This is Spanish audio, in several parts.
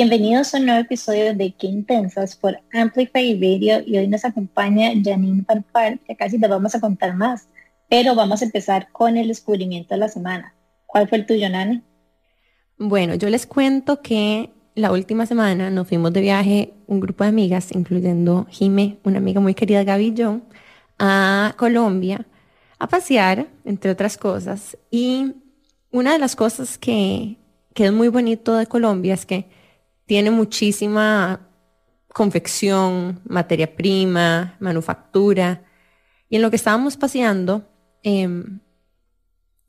Bienvenidos a un nuevo episodio de Qué Intensas por Amplify Radio y hoy nos acompaña Janine Parpar, que casi te vamos a contar más, pero vamos a empezar con el descubrimiento de la semana. ¿Cuál fue el tuyo, Nani? Bueno, yo les cuento que la última semana nos fuimos de viaje un grupo de amigas, incluyendo Jime, una amiga muy querida Gaby y a Colombia a pasear, entre otras cosas. Y una de las cosas que, que es muy bonito de Colombia es que tiene muchísima confección, materia prima, manufactura. Y en lo que estábamos paseando, em,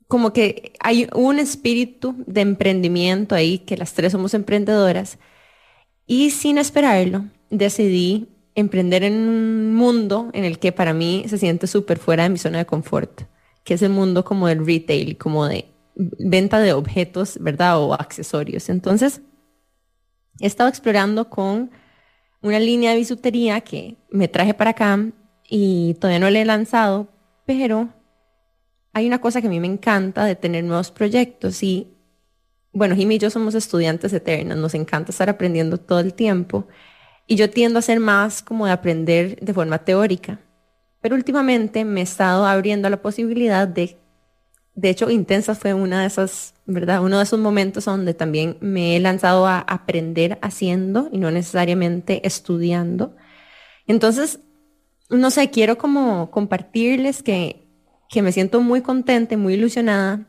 como que hay un espíritu de emprendimiento ahí, que las tres somos emprendedoras. Y sin esperarlo, decidí emprender en un mundo en el que para mí se siente súper fuera de mi zona de confort, que es el mundo como del retail, como de venta de objetos, ¿verdad? O accesorios. Entonces, he estado explorando con una línea de bisutería que me traje para acá y todavía no le he lanzado, pero hay una cosa que a mí me encanta de tener nuevos proyectos y bueno, Jimmy y yo somos estudiantes eternos, nos encanta estar aprendiendo todo el tiempo y yo tiendo a ser más como de aprender de forma teórica. Pero últimamente me he estado abriendo a la posibilidad de de hecho, Intensa fue una de esas, ¿verdad? Uno de esos momentos donde también me he lanzado a aprender haciendo y no necesariamente estudiando. Entonces, no sé, quiero como compartirles que, que me siento muy contenta muy ilusionada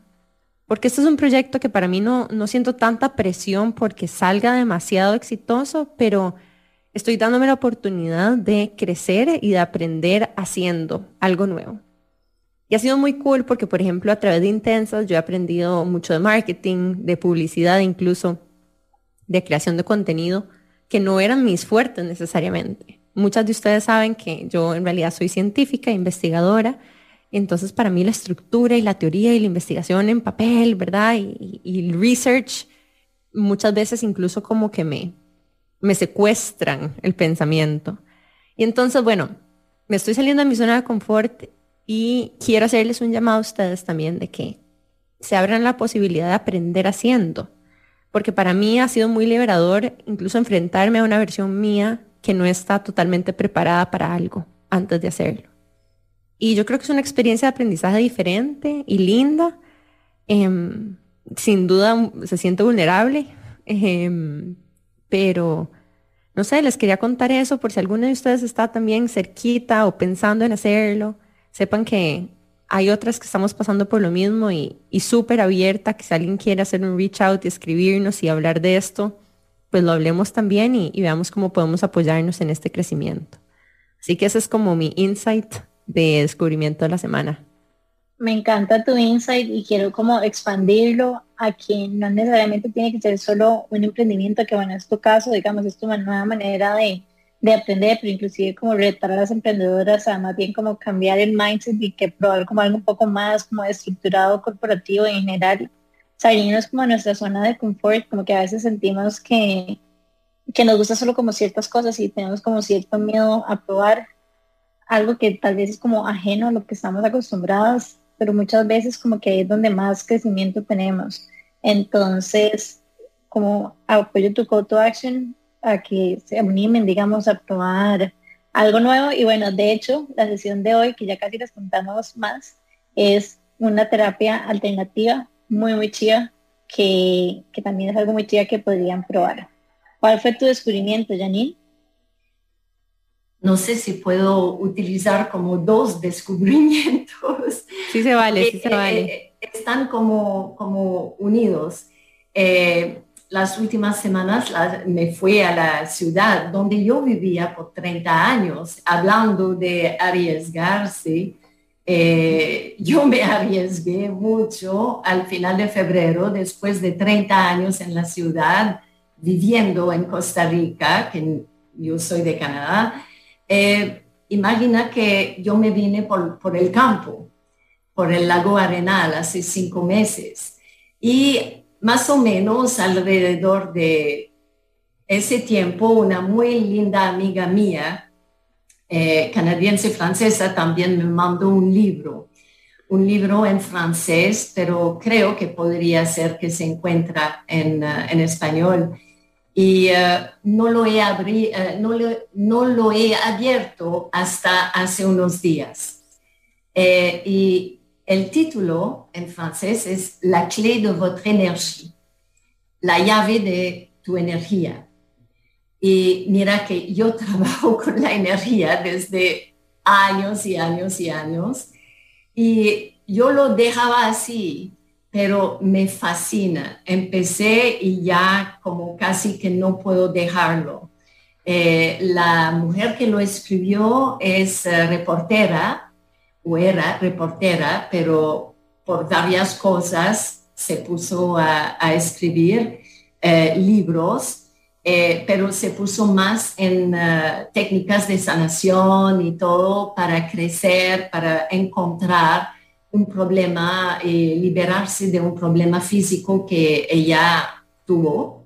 porque este es un proyecto que para mí no, no siento tanta presión porque salga demasiado exitoso, pero estoy dándome la oportunidad de crecer y de aprender haciendo algo nuevo. Y ha sido muy cool porque, por ejemplo, a través de Intensas yo he aprendido mucho de marketing, de publicidad, incluso de creación de contenido, que no eran mis fuertes necesariamente. Muchas de ustedes saben que yo en realidad soy científica, investigadora, entonces para mí la estructura y la teoría y la investigación en papel, ¿verdad? Y, el research muchas veces incluso como que me, me secuestran el pensamiento. Y entonces, bueno, me estoy saliendo de mi zona de confort y quiero hacerles un llamado a ustedes también de que se abran la posibilidad de aprender haciendo, porque para mí ha sido muy liberador incluso enfrentarme a una versión mía que no está totalmente preparada para algo antes de hacerlo. Y yo creo que es una experiencia de aprendizaje diferente y linda. Em, sin duda se siente vulnerable, em, pero no sé, les quería contar eso por si alguno de ustedes está también cerquita o pensando en hacerlo sepan que hay otras que estamos pasando por lo mismo y, súper abierta, que si alguien quiere hacer un reach out y escribirnos y hablar de esto, pues lo hablemos también y, veamos cómo podemos apoyarnos en este crecimiento. Así que ese es como mi insight de descubrimiento de la semana. Me encanta tu insight y quiero como expandirlo a quien no necesariamente tiene que ser solo un emprendimiento, que bueno, es tu caso, digamos, es tu nueva manera de, de aprender, pero inclusive como retar a las emprendedoras a más bien como cambiar el mindset y que probar como algo un poco más como estructurado corporativo en general, salirnos como a nuestra zona de confort, como que a veces sentimos que, que nos gusta solo como ciertas cosas y tenemos como cierto miedo a probar algo que tal vez es como ajeno a lo que estamos acostumbrados, pero muchas veces como que es donde más crecimiento tenemos. Entonces, como apoyo tu call to action, a que se animen, digamos, a probar algo nuevo. Y bueno, de hecho, la sesión de hoy, que ya casi les contamos más, es una terapia alternativa muy, muy chida, que, que también es algo muy chida que podrían probar. ¿Cuál fue tu descubrimiento, Janine? No sé si puedo utilizar como dos descubrimientos. Sí se vale, sí se vale. Eh, están como, como unidos. Eh, las últimas semanas me fui a la ciudad donde yo vivía por 30 años, hablando de arriesgarse. Eh, yo me arriesgué mucho al final de febrero, después de 30 años en la ciudad, viviendo en Costa Rica, que yo soy de Canadá. Eh, imagina que yo me vine por, por el campo, por el lago Arenal hace cinco meses. Y más o menos alrededor de ese tiempo, una muy linda amiga mía, eh, canadiense francesa, también me mandó un libro, un libro en francés, pero creo que podría ser que se encuentra en, uh, en español. Y uh, no, lo he no, lo, he abierto hasta hace unos días. Eh, y el título en francés es La clé de votre énergie, la llave de tu energía. Y mira que yo trabajo con la energía desde años y años y años. Y yo lo dejaba así, pero me fascina. Empecé y ya como casi que no puedo dejarlo. Eh, la mujer que lo escribió es uh, reportera o era reportera, pero por varias cosas se puso a, escribir eh, libros, eh, pero se puso más en uh, técnicas de sanación y todo para crecer, para encontrar un problema y liberarse de un problema físico que ella tuvo.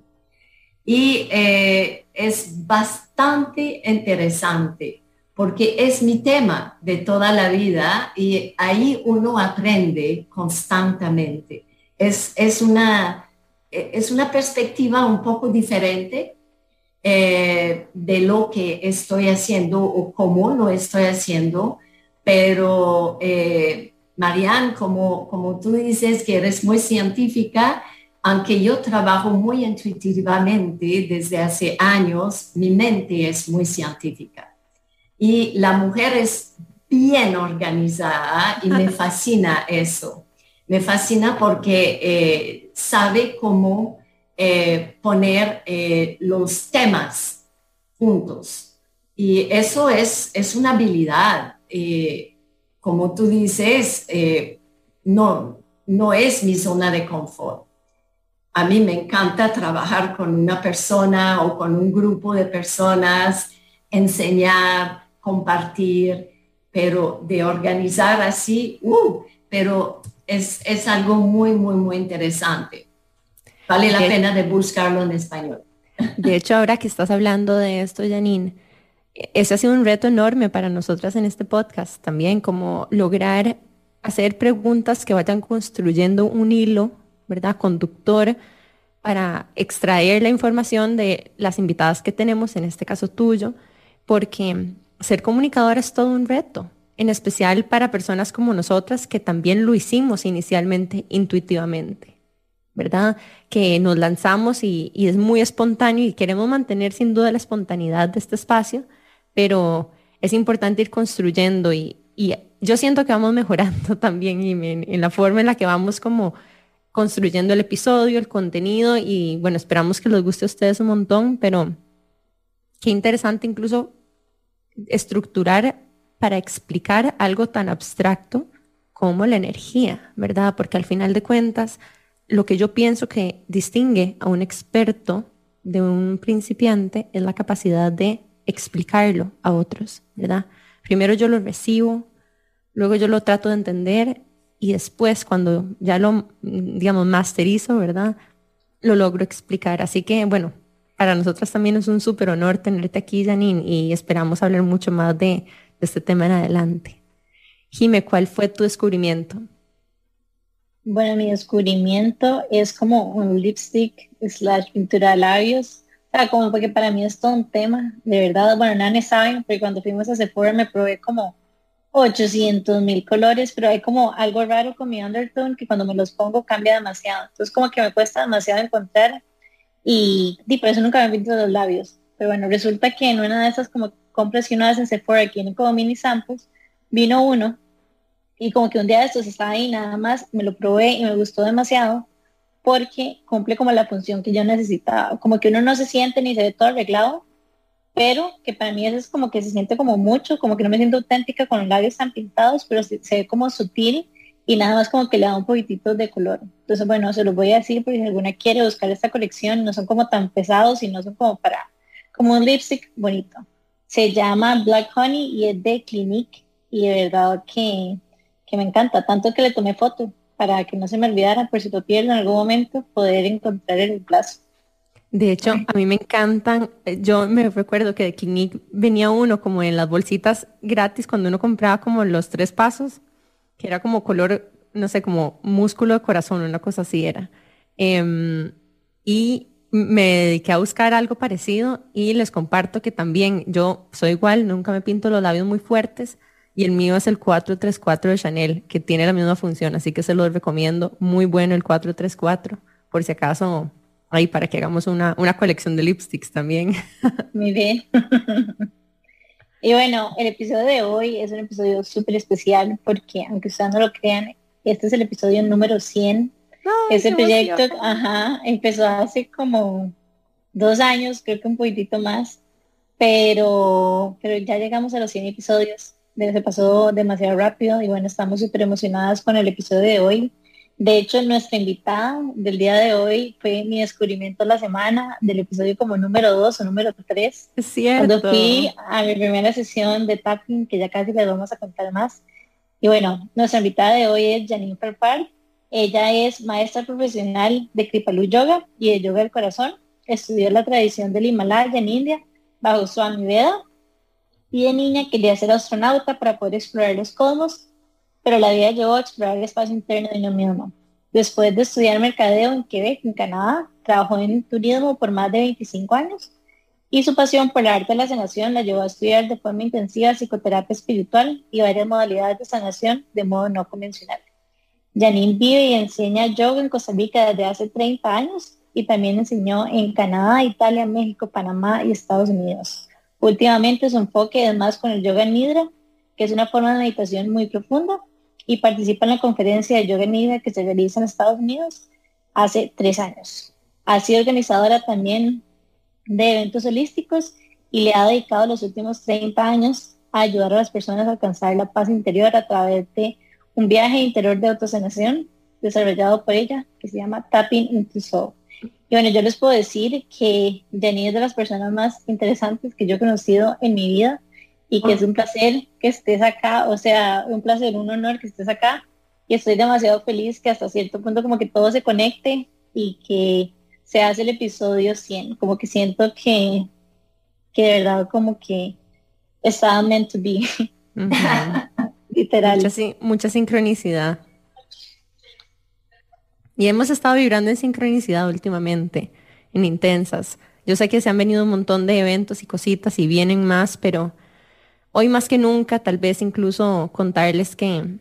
Y eh, es bastante interesante porque es mi tema de toda la vida y ahí uno aprende constantemente. Es, es, una, es una perspectiva un poco diferente eh, de lo que estoy haciendo o cómo lo estoy haciendo, pero eh, Marianne, como, como tú dices que eres muy científica, aunque yo trabajo muy intuitivamente desde hace años, mi mente es muy científica y la mujer es bien organizada y me fascina eso. Me fascina porque eh, sabe cómo eh, poner eh, los temas juntos. Y eso es, es una habilidad. como tú dices, no, no es mi zona de confort. A mí me encanta trabajar con una persona o con un grupo de personas, enseñar, compartir, pero de organizar así, uh, pero es, es, algo muy, muy, muy interesante. Vale la pena de buscarlo en español. De hecho, ahora que estás hablando de esto, Janine, ese ha sido un reto enorme para nosotras en este podcast también, como lograr hacer preguntas que vayan construyendo un hilo, ¿verdad? Conductor para extraer la información de las invitadas que tenemos, en este caso tuyo, porque ser comunicadora es todo un reto, en especial para personas como nosotras que también lo hicimos inicialmente intuitivamente, ¿verdad? Que nos lanzamos y, es muy espontáneo y queremos mantener sin duda la espontaneidad de este espacio, pero es importante ir construyendo y, yo siento que vamos mejorando también en, en la forma en la que vamos como construyendo el episodio, el contenido y bueno, esperamos que les guste a ustedes un montón, pero qué interesante incluso estructurar para explicar algo tan abstracto como la energía, ¿verdad? Porque al final de cuentas, lo que yo pienso que distingue a un experto de un principiante es la capacidad de explicarlo a otros, ¿verdad? Primero yo lo recibo, luego yo lo trato de entender y después cuando ya lo, digamos, masterizo, ¿verdad? Lo logro explicar. Así que, bueno, para nosotras también es un súper honor tenerte aquí, Janine, y esperamos hablar mucho más de, este tema en adelante. Jime, ¿cuál fue tu descubrimiento? Bueno, mi descubrimiento es como un lipstick slash pintura de labios. O sea, como porque para mí es todo un tema, de verdad. Bueno, nadie sabe, pero cuando fuimos a Sephora me probé como 800 mil colores, pero hay como algo raro con mi undertone que cuando me los pongo cambia demasiado. Entonces como que me cuesta demasiado encontrar y, por eso nunca me pinto los labios. Pero bueno, resulta que en una de esas como compras que uno hace en Sephora, aquí en como mini samples, vino uno y como que un día de estos estaba ahí nada más, me lo probé y me gustó demasiado porque cumple como la función que yo necesitaba, como que uno no se siente ni se ve todo arreglado, pero que para mí eso es como que se siente como mucho, como que no me siento auténtica con los labios tan pintados, pero se ve como sutil y nada más como que le da un poquitito de color. Entonces, bueno, se los voy a decir porque si alguna quiere buscar esta colección, no son como tan pesados y no son como para, como un lipstick bonito. Se llama Black Honey y es de Clinique y de verdad que, que me encanta, tanto que le tomé foto para que no se me olvidara, por si lo pierdo en algún momento, poder encontrar el plazo. De hecho, a mí me encantan, yo me recuerdo que de Clinique venía uno como en las bolsitas gratis cuando uno compraba como los tres pasos, que era como color, no sé, como músculo de corazón, una cosa así era. Em, y me dediqué a buscar algo parecido y les comparto que también yo soy igual, nunca me pinto los labios muy fuertes y el mío es el 434 de Chanel, que tiene la misma función, así que se los recomiendo. Muy bueno el 434, por si acaso, ahí para que hagamos una, una colección de lipsticks también. Muy bien. y bueno, el episodio de hoy es un episodio súper especial porque, aunque ustedes no lo crean, este es el episodio número 100 ese proyecto, ajá, empezó hace como dos años, creo que un poquitito más, pero, pero ya llegamos a los 100 episodios. Se pasó demasiado rápido y bueno, estamos súper emocionadas con el episodio de hoy. De hecho, nuestra invitada del día de hoy fue mi descubrimiento de la semana del episodio como número 2 o número 3. Es cierto. Cuando fui a mi primera sesión de tapping, que ya casi les vamos a contar más. Y bueno, nuestra invitada de hoy es Janine Farfar. Ella es maestra profesional de Kripalu Yoga y de Yoga del Corazón. Estudió la tradición del Himalaya en India bajo Swami Veda y de niña quería ser astronauta para poder explorar los cosmos, pero la vida llevó a explorar el espacio interno de uno mismo. Después de estudiar mercadeo en Quebec, en Canadá, trabajó en turismo por más de 25 años y su pasión por el arte de la sanación la llevó a estudiar de forma intensiva psicoterapia espiritual y varias modalidades de sanación de modo no convencional. Janine vive y enseña yoga en Costa Rica desde hace 30 años y también enseñó en Canadá, Italia, México, Panamá y Estados Unidos. Últimamente su enfoque es más con el yoga nidra, que es una forma de meditación muy profunda, y participa en la conferencia de yoga nidra que se realiza en Estados Unidos hace tres años. Ha sido organizadora también de eventos holísticos y le ha dedicado los últimos 30 años a ayudar a las personas a alcanzar la paz interior a través de un viaje interior de autosanación desarrollado por ella que se llama Tapping into Soul. Y bueno, yo les puedo decir que Jenny es de las personas más interesantes que yo he conocido en mi vida y que es un placer que estés acá, o sea, un placer, un honor que estés acá y estoy demasiado feliz que hasta cierto punto como que todo se conecte y que se hace el episodio 100, como que siento que, que de verdad como que estaba meant to be. literal. Mucha, mucha sincronicidad. Y hemos estado vibrando en sincronicidad últimamente, en intensas. Yo sé que se han venido un montón de eventos y cositas y vienen más, pero hoy más que nunca, tal vez incluso contarles que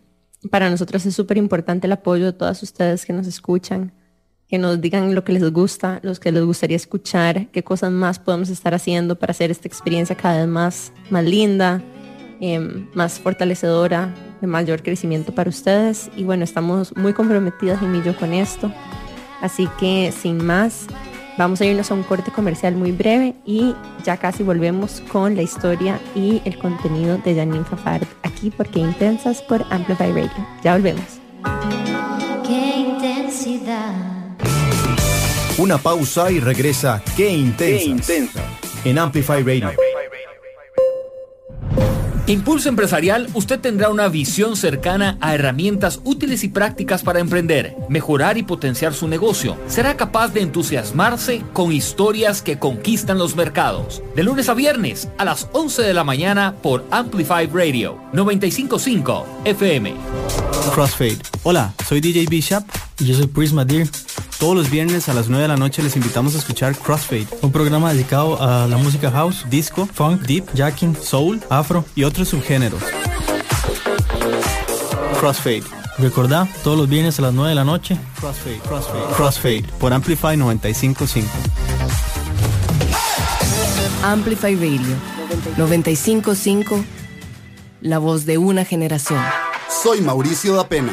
para nosotros es súper importante el apoyo de todas ustedes que nos escuchan, que nos digan lo que les gusta, los que les gustaría escuchar, qué cosas más podemos estar haciendo para hacer esta experiencia cada vez más, más linda, Em, más fortalecedora, de mayor crecimiento para ustedes. Y bueno, estamos muy comprometidas y yo con esto. Así que sin más, vamos a irnos a un corte comercial muy breve y ya casi volvemos con la historia y el contenido de Janine Fafard aquí porque Intensas por Amplify Radio. Ya volvemos. Qué intensidad. Una pausa y regresa Qué intensa. En Amplify Radio. Impulso Empresarial, usted tendrá una visión cercana a herramientas útiles y prácticas para emprender, mejorar y potenciar su negocio. Será capaz de entusiasmarse con historias que conquistan los mercados. De lunes a viernes a las 11 de la mañana por Amplify Radio 955 FM. Crossfade. Hola, soy DJ Bishop y yo soy Prisma Deer. Todos los viernes a las 9 de la noche les invitamos a escuchar Crossfade, un programa dedicado a la música house, disco, funk, deep, jacking, soul, afro y otros subgéneros. Crossfade. Recordá, todos los viernes a las 9 de la noche. Crossfade, Crossfade, Crossfade por Amplify 955. Amplify Radio 955, la voz de una generación. Soy Mauricio da Pena.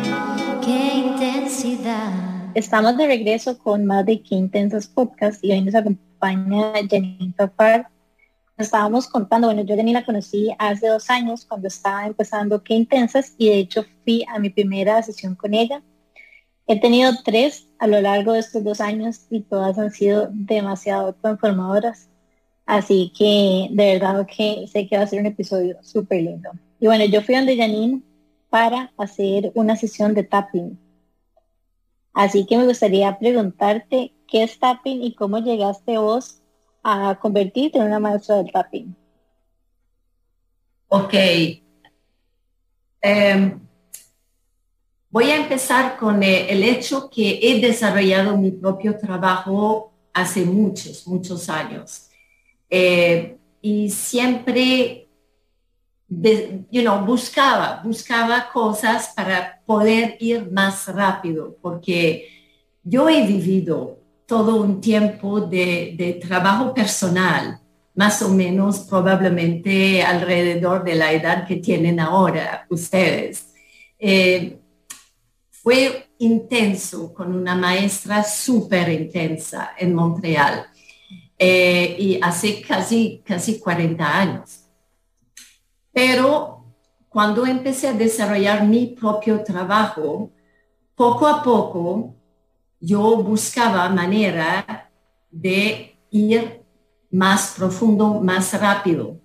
Estamos de regreso con más de Qué Intensas Podcast y hoy nos acompaña Janine Papar estábamos contando, bueno, yo ya ni la conocí hace dos años cuando estaba empezando Qué Intensas y de hecho fui a mi primera sesión con ella. He tenido tres a lo largo de estos dos años y todas han sido demasiado transformadoras. Así que de verdad que sé que va a ser un episodio súper lindo. Y bueno, yo fui donde Janine para hacer una sesión de tapping. Así que me gustaría preguntarte qué es tapping y cómo llegaste vos a convertirte en una maestra del tapping? Ok. Em, voy a empezar con eh, el hecho que he desarrollado mi propio trabajo hace muchos, muchos años. Eh, y siempre you know, buscaba, buscaba cosas para poder ir más rápido, porque yo he vivido todo un tiempo de, trabajo personal, más o menos probablemente alrededor de la edad que tienen ahora ustedes. Eh, fue intenso con una maestra súper intensa en Montreal eh, y hace casi, casi 40 años. Pero cuando empecé a desarrollar mi propio trabajo, poco a poco yo buscaba manera de ir más profundo, más rápido,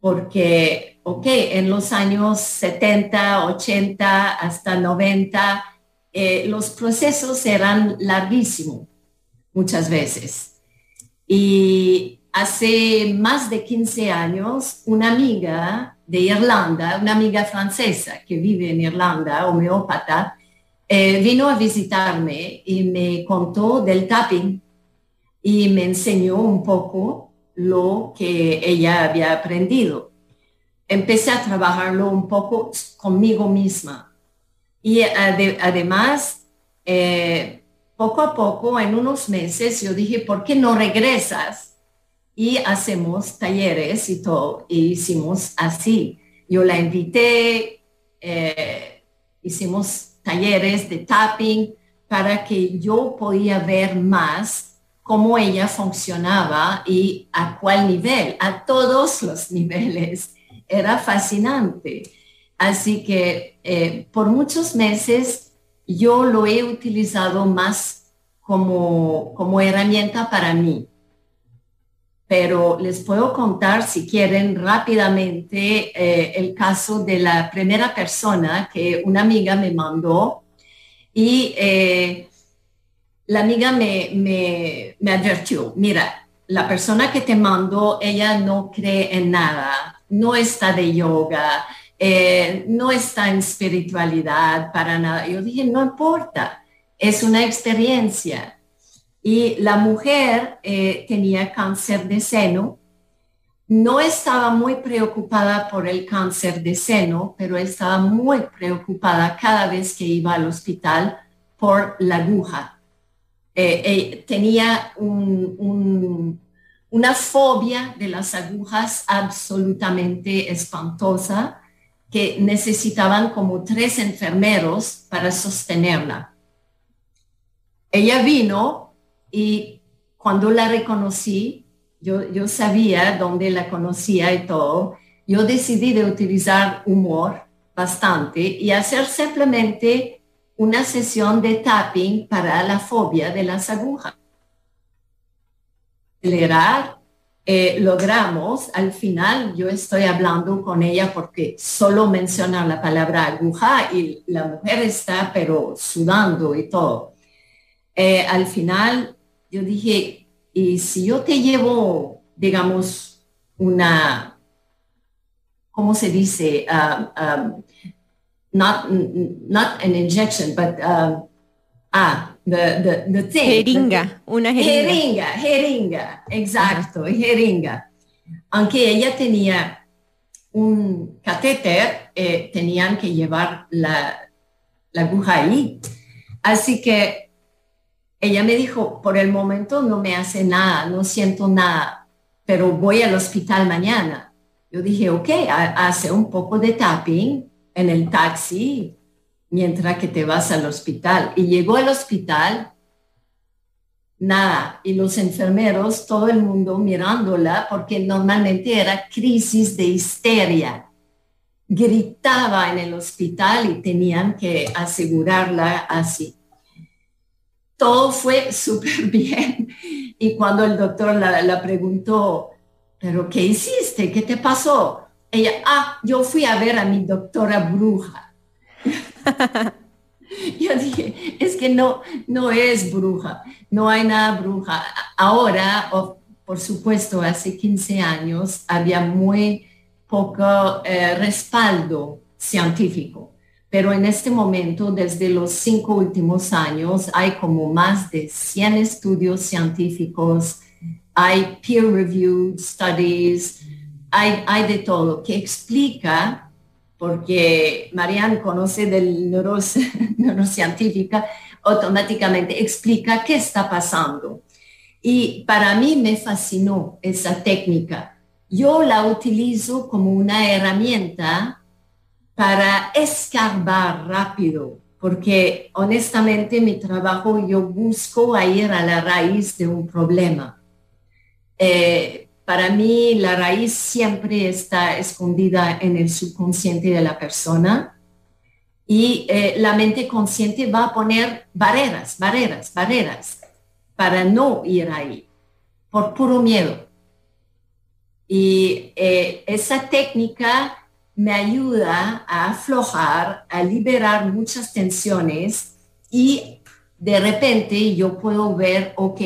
porque, ok, en los años 70, 80, hasta 90, eh, los procesos eran larguísimos muchas veces. Y hace más de 15 años, una amiga de Irlanda, una amiga francesa que vive en Irlanda, homeópata, eh, vino a visitarme y me contó del tapping y me enseñó un poco lo que ella había aprendido. Empecé a trabajarlo un poco conmigo misma. Y además, eh, poco a poco, en unos meses, yo dije, ¿por qué no regresas? Y hacemos talleres y todo. Y hicimos así. Yo la invité, eh, hicimos talleres de tapping para que yo podía ver más cómo ella funcionaba y a cuál nivel, a todos los niveles. Era fascinante. Así que eh, por muchos meses yo lo he utilizado más como, como herramienta para mí pero les puedo contar, si quieren, rápidamente eh, el caso de la primera persona que una amiga me mandó y eh, la amiga me, me, me, advirtió, mira, la persona que te mandó, ella no cree en nada, no está de yoga, eh, no está en espiritualidad para nada. Yo dije, no importa, es una experiencia y la mujer eh, tenía cáncer de seno. No estaba muy preocupada por el cáncer de seno, pero estaba muy preocupada cada vez que iba al hospital por la aguja. Eh, eh, tenía una fobia de las agujas absolutamente espantosa que necesitaban como tres enfermeros para sostenerla. Ella vino y cuando la reconocí, yo, yo sabía dónde la conocía y todo, yo decidí de utilizar humor bastante y hacer simplemente una sesión de tapping para la fobia de las agujas. Acelerar, eh, logramos, al final yo estoy hablando con ella porque solo menciona la palabra aguja y la mujer está pero sudando y todo. Eh, al final yo dije, y si yo te llevo, digamos, una, ¿cómo se dice? Um, um, not, not an injection, but, um, ah, the, the, thing. Jeringa, una jeringa. Jeringa, jeringa, exacto, jeringa. Aunque ella tenía un catéter, eh, tenían que llevar la, la aguja ahí. Así que ella me dijo, por el momento no me hace nada, no siento nada, pero voy al hospital mañana. Yo dije, ok, hace un poco de tapping en el taxi mientras que te vas al hospital. Y llegó al hospital, nada, y los enfermeros, todo el mundo mirándola, porque normalmente era crisis de histeria. Gritaba en el hospital y tenían que asegurarla así. Todo fue súper bien. Y cuando el doctor la, preguntó, ¿pero qué hiciste? ¿Qué te pasó? Ella, ah, yo fui a ver a mi doctora bruja. yo dije, es que no, no es bruja, no hay nada bruja. Ahora, por supuesto, hace 15 años había muy poco eh, respaldo científico, pero en este momento, desde los cinco últimos años, hay como más de 100 estudios científicos, hay peer-reviewed studies, hay, de todo que explica porque Marianne conoce del neurocientífica, automáticamente explica qué está pasando. Y para mí me fascinó esa técnica. Yo la utilizo como una herramienta para escarbar rápido, porque honestamente mi trabajo yo busco ir a la raíz de un problema. Eh, para mí la raíz siempre está escondida en el subconsciente de la persona y eh, la mente consciente va a poner barreras, barreras, barreras para no ir ahí, por puro miedo. Y eh, esa técnica me ayuda a aflojar, a liberar muchas tensiones y de repente yo puedo ver, ok,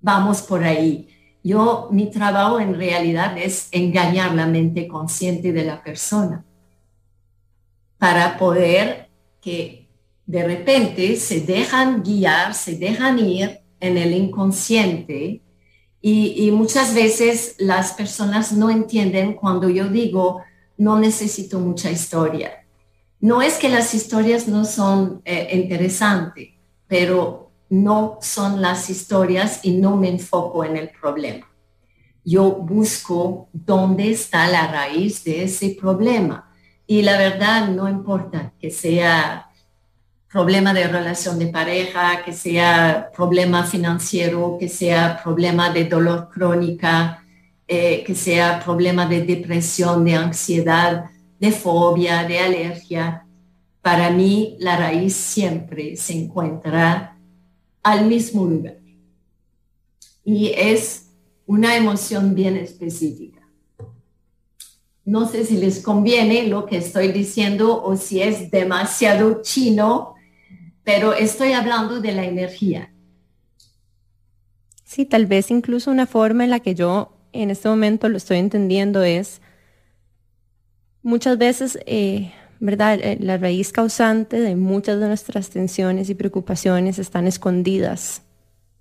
vamos por ahí. Yo, mi trabajo en realidad es engañar la mente consciente de la persona para poder que de repente se dejan guiar, se dejan ir en el inconsciente y, y, muchas veces las personas no entienden cuando yo digo no necesito mucha historia. No es que las historias no son eh, interesantes, pero no son las historias y no me enfoco en el problema. Yo busco dónde está la raíz de ese problema. Y la verdad no importa que sea problema de relación de pareja, que sea problema financiero, que sea problema de dolor crónica, eh, que sea problema de depresión, de ansiedad, de fobia, de alergia. Para mí la raíz siempre se encuentra al mismo lugar. Y es una emoción bien específica. No sé si les conviene lo que estoy diciendo o si es demasiado chino, pero estoy hablando de la energía. Sí, tal vez incluso una forma en la que yo en este momento lo estoy entendiendo es muchas veces eh, ¿verdad? Eh, la raíz causante de muchas de nuestras tensiones y preocupaciones están escondidas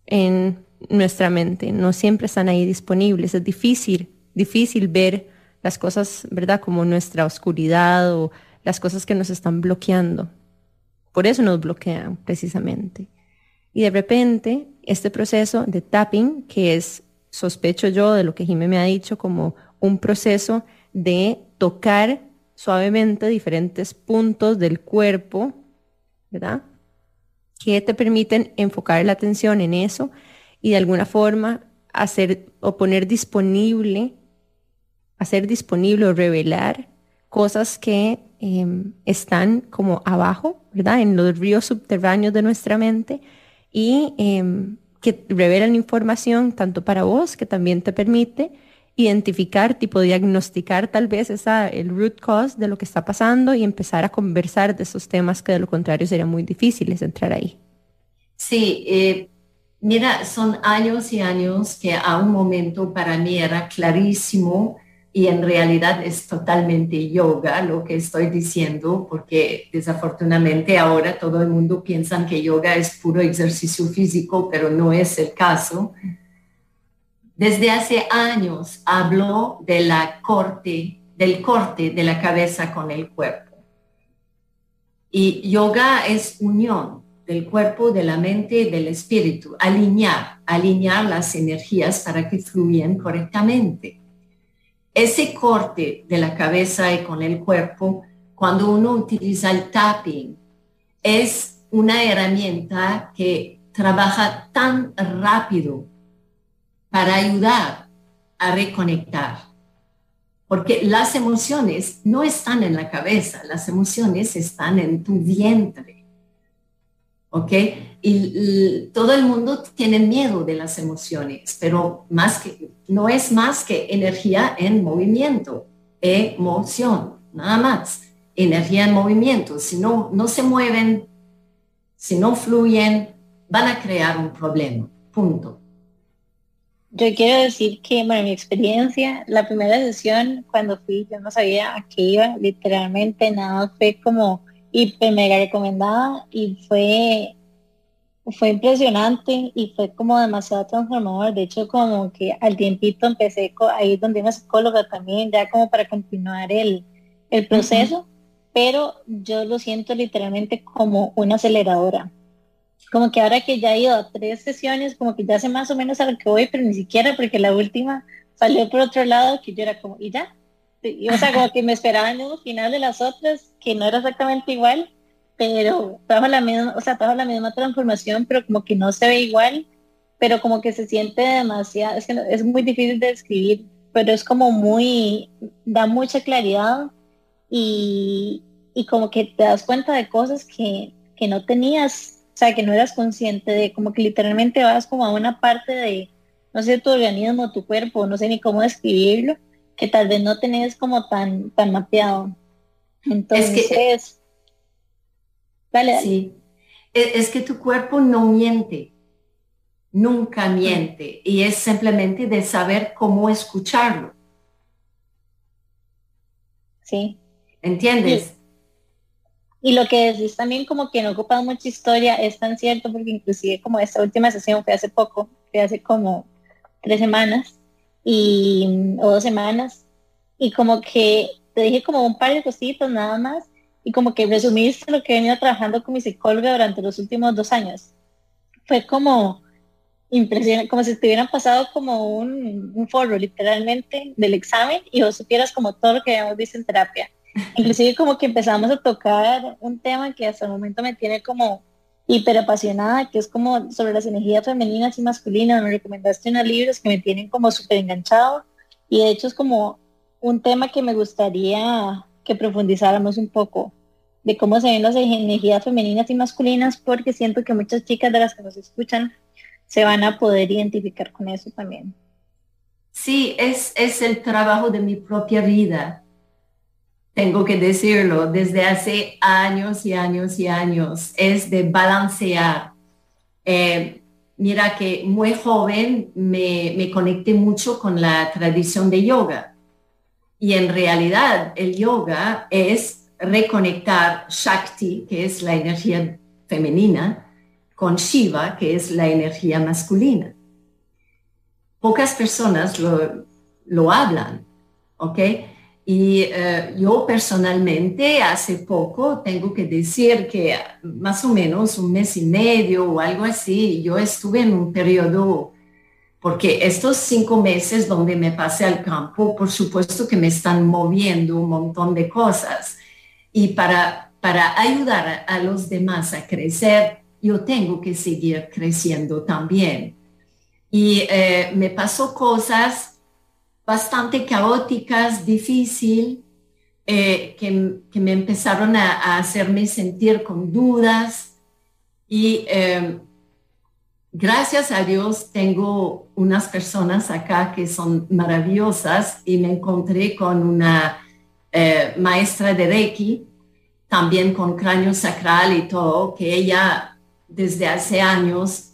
en nuestra mente, no siempre están ahí disponibles. Es difícil, difícil ver las cosas, ¿verdad? Como nuestra oscuridad o las cosas que nos están bloqueando. Por eso nos bloquean precisamente. Y de repente, este proceso de tapping, que es, sospecho yo de lo que Jimé me ha dicho, como un proceso de tocar suavemente diferentes puntos del cuerpo, ¿verdad? Que te permiten enfocar la atención en eso y de alguna forma hacer o poner disponible, hacer disponible o revelar cosas que em, están como abajo, ¿verdad? En los ríos subterráneos de nuestra mente y em, que revelan información tanto para vos, que también te permite identificar, tipo diagnosticar tal vez esa, el root cause de lo que está pasando y empezar a conversar de esos temas que de lo contrario serían muy difíciles entrar ahí. Sí, eh, mira, son años y años que a un momento para mí era clarísimo y en realidad es totalmente yoga lo que estoy diciendo, porque desafortunadamente ahora todo el mundo piensa que yoga es puro ejercicio físico, pero no es el caso. Desde hace años hablo de la corte, del corte de la cabeza con el cuerpo. Y yoga es unión del cuerpo, de la mente, del espíritu, alinear, alinear las energías para que fluyan correctamente ese corte de la cabeza y con el cuerpo, cuando uno utiliza el tapping, es una herramienta que trabaja tan rápido para ayudar a reconectar. Porque las emociones no están en la cabeza, las emociones están en tu vientre. ¿Ok? Y, todo el mundo tiene miedo de las emociones, pero más que, no es más que energía en movimiento, emoción, nada más, energía en movimiento. Si no, no se mueven, si no fluyen, van a crear un problema, punto. Yo quiero decir que, bueno, mi experiencia, la primera sesión, cuando fui, yo no sabía a qué iba, literalmente nada, fue como hiper mega recomendada y fue fue impresionante y fue como demasiado transformador. De hecho, como que al tiempito empecé a ir donde una psicóloga también, ya como para continuar el, proceso, pero yo lo siento literalmente como una aceleradora. Como que ahora que ya he ido a tres sesiones, como que ya sé más o menos a lo que voy, pero ni siquiera porque la última salió por otro lado que yo era como, ¿y ya? Y, o sea, como que me esperaba en un final de las otras, que no era exactamente igual, pero bajo la misma, o sea, bajo la misma transformación, pero como que no se ve igual, pero como que se siente demasiado, es que es muy difícil de describir, pero es como muy, da mucha claridad y, y como que te das cuenta de cosas que, que no tenías, o sea, que no eras consciente de, como que literalmente vas como a una parte de, no sé, tu organismo, tu cuerpo, no sé ni cómo describirlo, que tal vez no tenés como tan, tan mapeado. Entonces, Sí. E, es que tu cuerpo no miente, nunca miente, y es simplemente de saber cómo escucharlo. Sí. ¿Entiendes? Y, lo que decís también como que no ocupa mucha historia es tan cierto porque inclusive como esta última sesión fue hace poco, fue hace como tres semanas y, o dos semanas y como que te dije como un par de cositas nada más y como que resumiste lo que he venido trabajando con mi psicóloga durante los últimos dos años. Fue como impresionante, como si te hubieran pasado como un, un foro literalmente del examen y vos supieras como todo lo que habíamos visto en terapia. Inclusive como que empezamos a tocar un tema que hasta el momento me tiene como hiper apasionada, que es como sobre las energías femeninas y masculinas. Me recomendaste unos libros que me tienen como súper enganchado y de hecho es como un tema que me gustaría que profundizáramos un poco de cómo se ven las energías femeninas y masculinas, porque siento que muchas chicas de las que nos escuchan se van a poder identificar con eso también. Sí, es, es el trabajo de mi propia vida. Tengo que decirlo, desde hace años y años y años, es de balancear. Eh, mira que muy joven me, me conecté mucho con la tradición de yoga y en realidad el yoga es reconectar Shakti, que es la energía femenina, con Shiva, que es la energía masculina. Pocas personas lo, hablan, ¿ok? Y eh, yo personalmente hace poco tengo que decir que más o menos un mes y medio o algo así, yo estuve en un periodo porque estos cinco meses donde me pasé al campo, por supuesto que me están moviendo un montón de cosas. Y para, para ayudar a los demás a crecer, yo tengo que seguir creciendo también. Y eh, me pasó cosas bastante caóticas, difícil, eh, que, me empezaron a, hacerme sentir con dudas. Y eh, gracias a Dios tengo unas personas acá que son maravillosas y me encontré con una eh, maestra de Reiki, también con cráneo sacral y todo, que ella desde hace años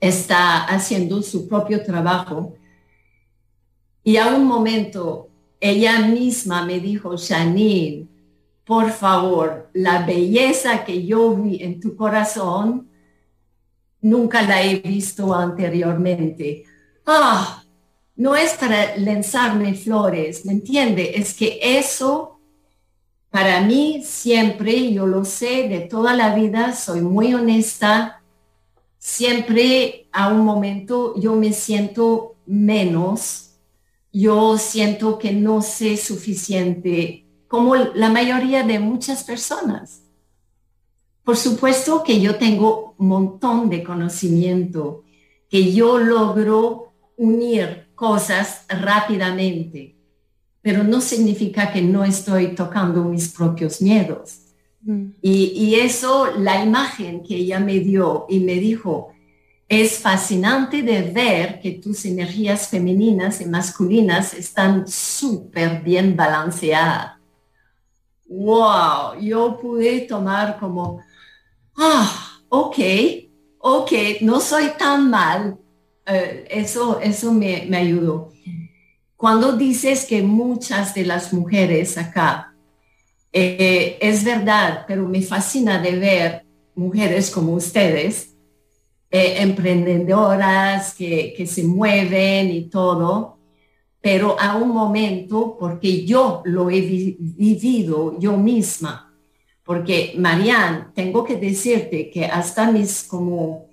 está haciendo su propio trabajo. Y a un momento ella misma me dijo, Janine, por favor, la belleza que yo vi en tu corazón, nunca la he visto anteriormente. Ah, no es para lanzarme flores, ¿me entiende? Es que eso, para mí, siempre, yo lo sé de toda la vida, soy muy honesta, siempre a un momento yo me siento menos, yo siento que no sé suficiente como la mayoría de muchas personas. Por supuesto que yo tengo montón de conocimiento, que yo logro unir cosas rápidamente, pero no significa que no estoy tocando mis propios miedos. Mm. Y, y, eso, la imagen que ella me dio y me dijo, es fascinante de ver que tus energías femeninas y masculinas están súper bien balanceadas wow, yo pude tomar como, ah, ok, ok, no soy tan mal. Eh, eso eso me, me ayudó. Cuando dices que muchas de las mujeres acá, eh, es verdad, pero me fascina de ver mujeres como ustedes, eh, emprendedoras que, que se mueven y todo, pero a un momento, porque yo lo he vivido yo misma, porque Marianne, tengo que decirte que hasta mis como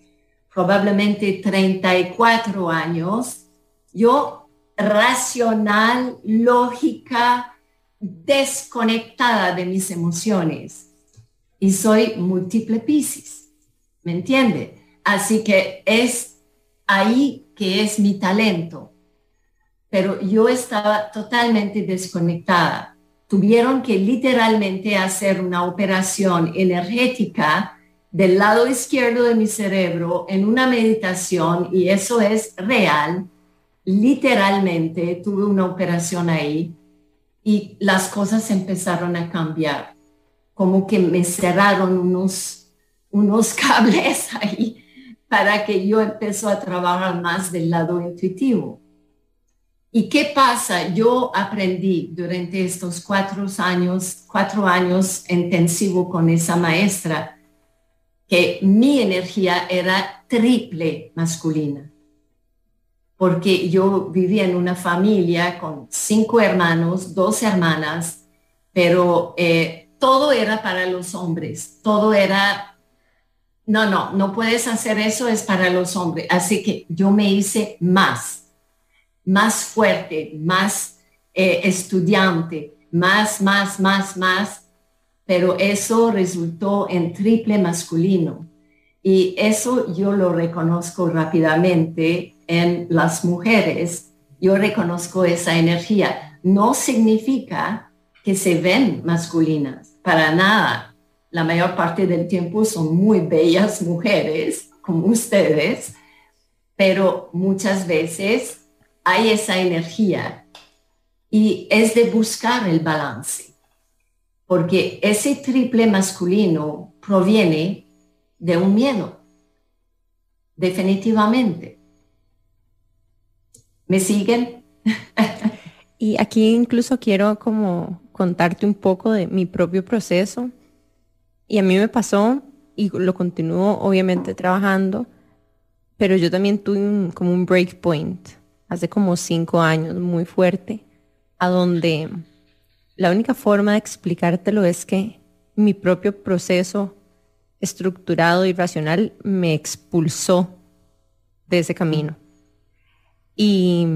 probablemente 34 años, yo racional, lógica, desconectada de mis emociones. Y soy múltiple piscis, ¿me entiende? Así que es ahí que es mi talento pero yo estaba totalmente desconectada. Tuvieron que literalmente hacer una operación energética del lado izquierdo de mi cerebro en una meditación y eso es real. Literalmente tuve una operación ahí y las cosas empezaron a cambiar. Como que me cerraron unos, unos cables ahí para que yo empezó a trabajar más del lado intuitivo. ¿Y qué pasa? Yo aprendí durante estos cuatro años, cuatro años intensivo con esa maestra, que mi energía era triple masculina, porque yo vivía en una familia con cinco hermanos, dos hermanas, pero eh, todo era para los hombres, todo era, no, no, no puedes hacer eso, es para los hombres. Así que yo me hice más más fuerte, más eh, estudiante, más, más, más, más, pero eso resultó en triple masculino. Y eso yo lo reconozco rápidamente en las mujeres. Yo reconozco esa energía. No significa que se ven masculinas, para nada. La mayor parte del tiempo son muy bellas mujeres, como ustedes, pero muchas veces hay esa energía y es de buscar el balance, porque ese triple masculino proviene de un miedo, definitivamente. ¿Me siguen? y aquí incluso quiero como contarte un poco de mi propio proceso. Y a mí me pasó, y lo continúo obviamente trabajando, pero yo también tuve como un break point hace como cinco años, muy fuerte, a donde la única forma de explicártelo es que mi propio proceso estructurado y racional me expulsó de ese camino. Y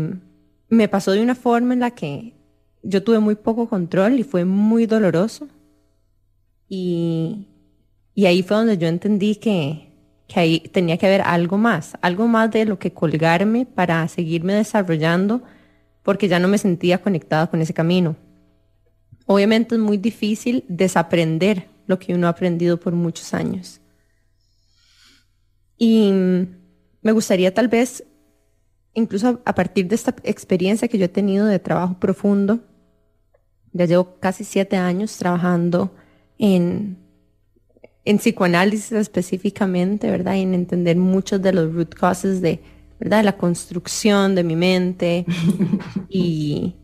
me pasó de una forma en la que yo tuve muy poco control y fue muy doloroso. Y, y ahí fue donde yo entendí que, que ahí tenía que haber algo más, algo más de lo que colgarme para seguirme desarrollando, porque ya no me sentía conectada con ese camino. Obviamente es muy difícil desaprender lo que uno ha aprendido por muchos años. Y me gustaría tal vez, incluso a partir de esta experiencia que yo he tenido de trabajo profundo, ya llevo casi siete años trabajando en en psicoanálisis específicamente, ¿verdad? Y en entender muchos de los root causes de, ¿verdad? la construcción de mi mente y,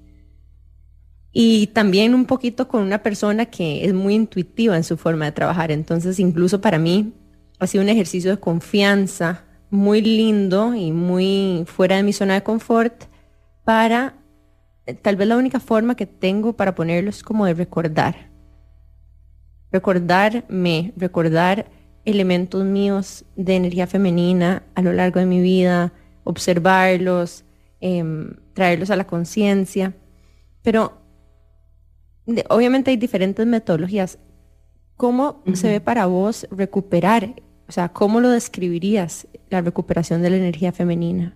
y también un poquito con una persona que es muy intuitiva en su forma de trabajar. Entonces, incluso para mí ha sido un ejercicio de confianza muy lindo y muy fuera de mi zona de confort para, tal vez la única forma que tengo para ponerlo es como de recordar. Recordarme, recordar elementos míos de energía femenina a lo largo de mi vida, observarlos, em, traerlos a la conciencia. Pero obviamente hay diferentes metodologías. ¿Cómo se ve para vos recuperar? O sea, ¿cómo lo describirías la recuperación de la energía femenina?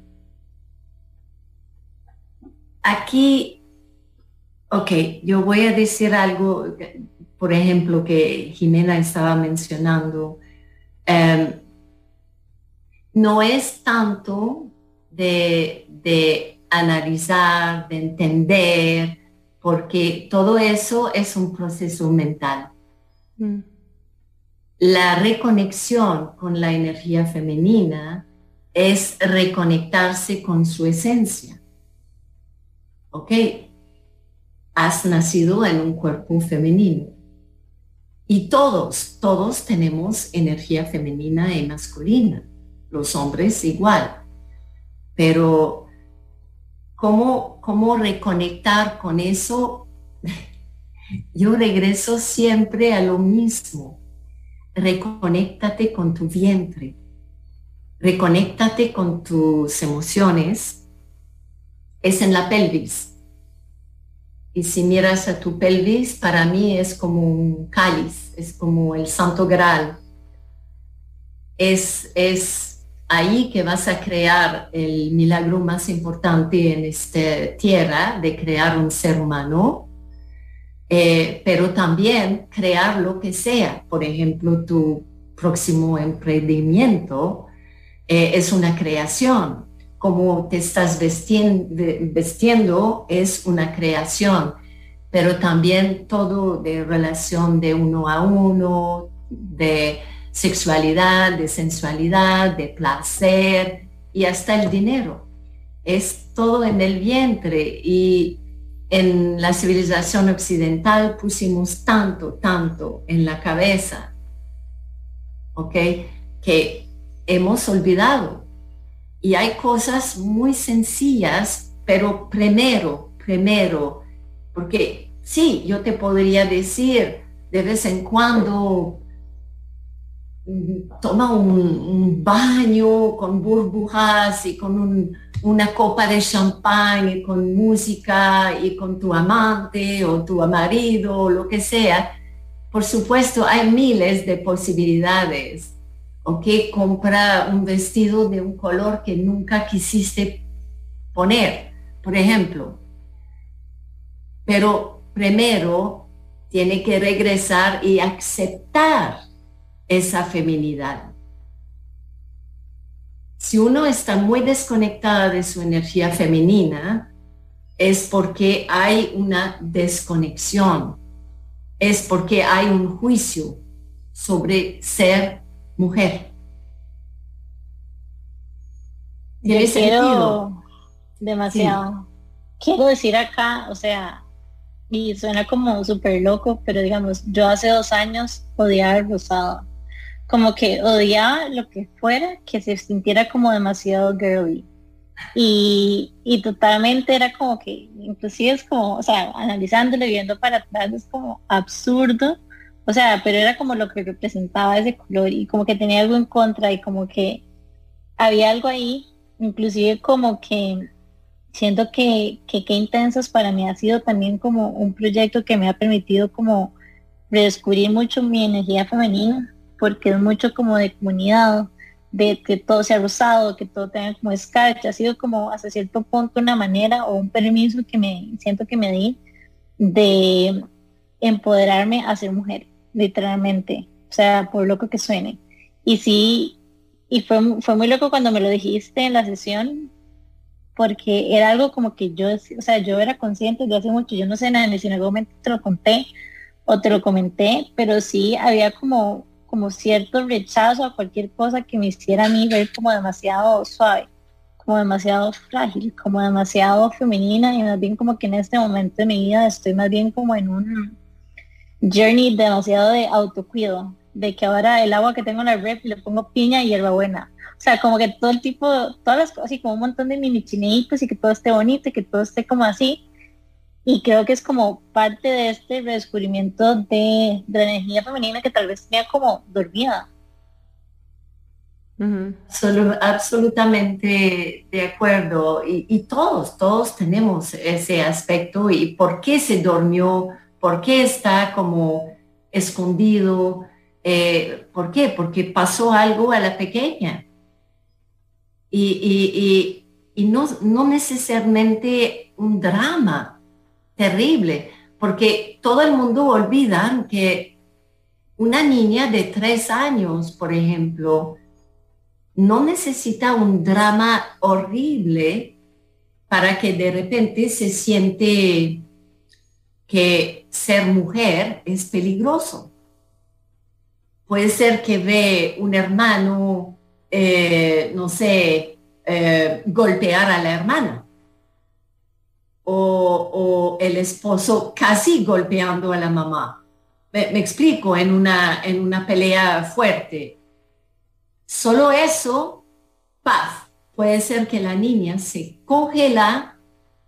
Aquí, ok, yo voy a decir algo, por ejemplo, que Jimena estaba mencionando. Em, no es tanto de, de analizar, de entender, porque todo eso es un proceso mental. Mm. La reconexión con la energía femenina es reconectarse con su esencia. ¿Ok? Has nacido en un cuerpo femenino. Y todos, todos tenemos energía femenina y masculina. Los hombres igual. Pero ¿Cómo, cómo reconectar con eso? Yo regreso siempre a lo mismo. Reconéctate con tu vientre. Reconéctate con tus emociones. Es en la pelvis. Y si miras a tu pelvis, para mí es como un cáliz, es como el santo graal. Es, es ahí que vas a crear el milagro más importante en esta tierra de crear un ser humano, eh, pero también crear lo que sea. Por ejemplo, tu próximo emprendimiento eh, es una creación. Como te estás vestiendo, es una creación, pero también todo de relación de uno a uno, de sexualidad, de sensualidad, de placer y hasta el dinero. Es todo en el vientre y en la civilización occidental pusimos tanto, tanto en la cabeza, ¿ok? Que hemos olvidado. Y hay cosas muy sencillas, pero primero, primero, porque sí, yo te podría decir de vez en cuando toma un, baño con burbujas y con una copa de champán y con música y con tu amante o tu marido o lo que sea, por supuesto hay miles de posibilidades. O que compra un vestido de un color que nunca quisiste poner, por ejemplo. Pero primero tiene que regresar y aceptar esa feminidad. Si uno está muy desconectada de su energía femenina, es porque hay una desconexión, es porque hay un juicio sobre ser mujer. ¿Tiene sentido? Demasiado. Quiero decir acá, o sea, y suena como súper loco, pero digamos, yo hace dos años odiaba el rosado como que odiaba lo que fuera, que se sintiera como demasiado girly. Y, y totalmente era como que, inclusive es como, o sea, analizándolo, viendo para atrás, es como absurdo. O sea, pero era como lo que representaba ese color y como que tenía algo en contra y como que había algo ahí, inclusive como que siento que, que qué intensos para mí ha sido también como un proyecto que me ha permitido como redescubrir mucho mi energía femenina porque es mucho como de comunidad, de que todo sea rosado, que todo tenga como escarcha, ha sido como hasta cierto punto una manera o un permiso que me siento que me di de empoderarme a ser mujer, literalmente, o sea, por loco que suene. Y sí, y fue, fue muy loco cuando me lo dijiste en la sesión, porque era algo como que yo, o sea, yo era consciente de hace mucho, yo no sé nada, en algún momento te lo conté o te lo comenté, pero sí había como como cierto rechazo a cualquier cosa que me hiciera a mí ver como demasiado suave, como demasiado frágil, como demasiado femenina y más bien como que en este momento de mi vida estoy más bien como en un journey demasiado de autocuido, de que ahora el agua que tengo en la ref le pongo piña y hierbabuena. O sea, como que todo el tipo, todas las cosas, así como un montón de mini chineitos y que todo esté bonito y que todo esté como así. Y creo que es como parte de este redescubrimiento de, de la energía femenina que tal vez tenía como dormida. absolutamente de acuerdo. Y, todos, todos tenemos ese aspecto. ¿Y por qué se durmió? ¿Por qué está como escondido? Eh, ¿Por qué? Porque pasó algo a la pequeña y, no, no necesariamente un drama terrible, porque todo el mundo olvida que una niña de tres años, por ejemplo, no necesita un drama horrible para que de repente se siente que ser mujer es peligroso. Puede ser que ve un hermano eh, no sé, eh, golpear a la hermana. O, el esposo casi golpeando a la mamá. Me, explico, en una, en una pelea fuerte. Solo eso, paz. Puede ser que la niña se congela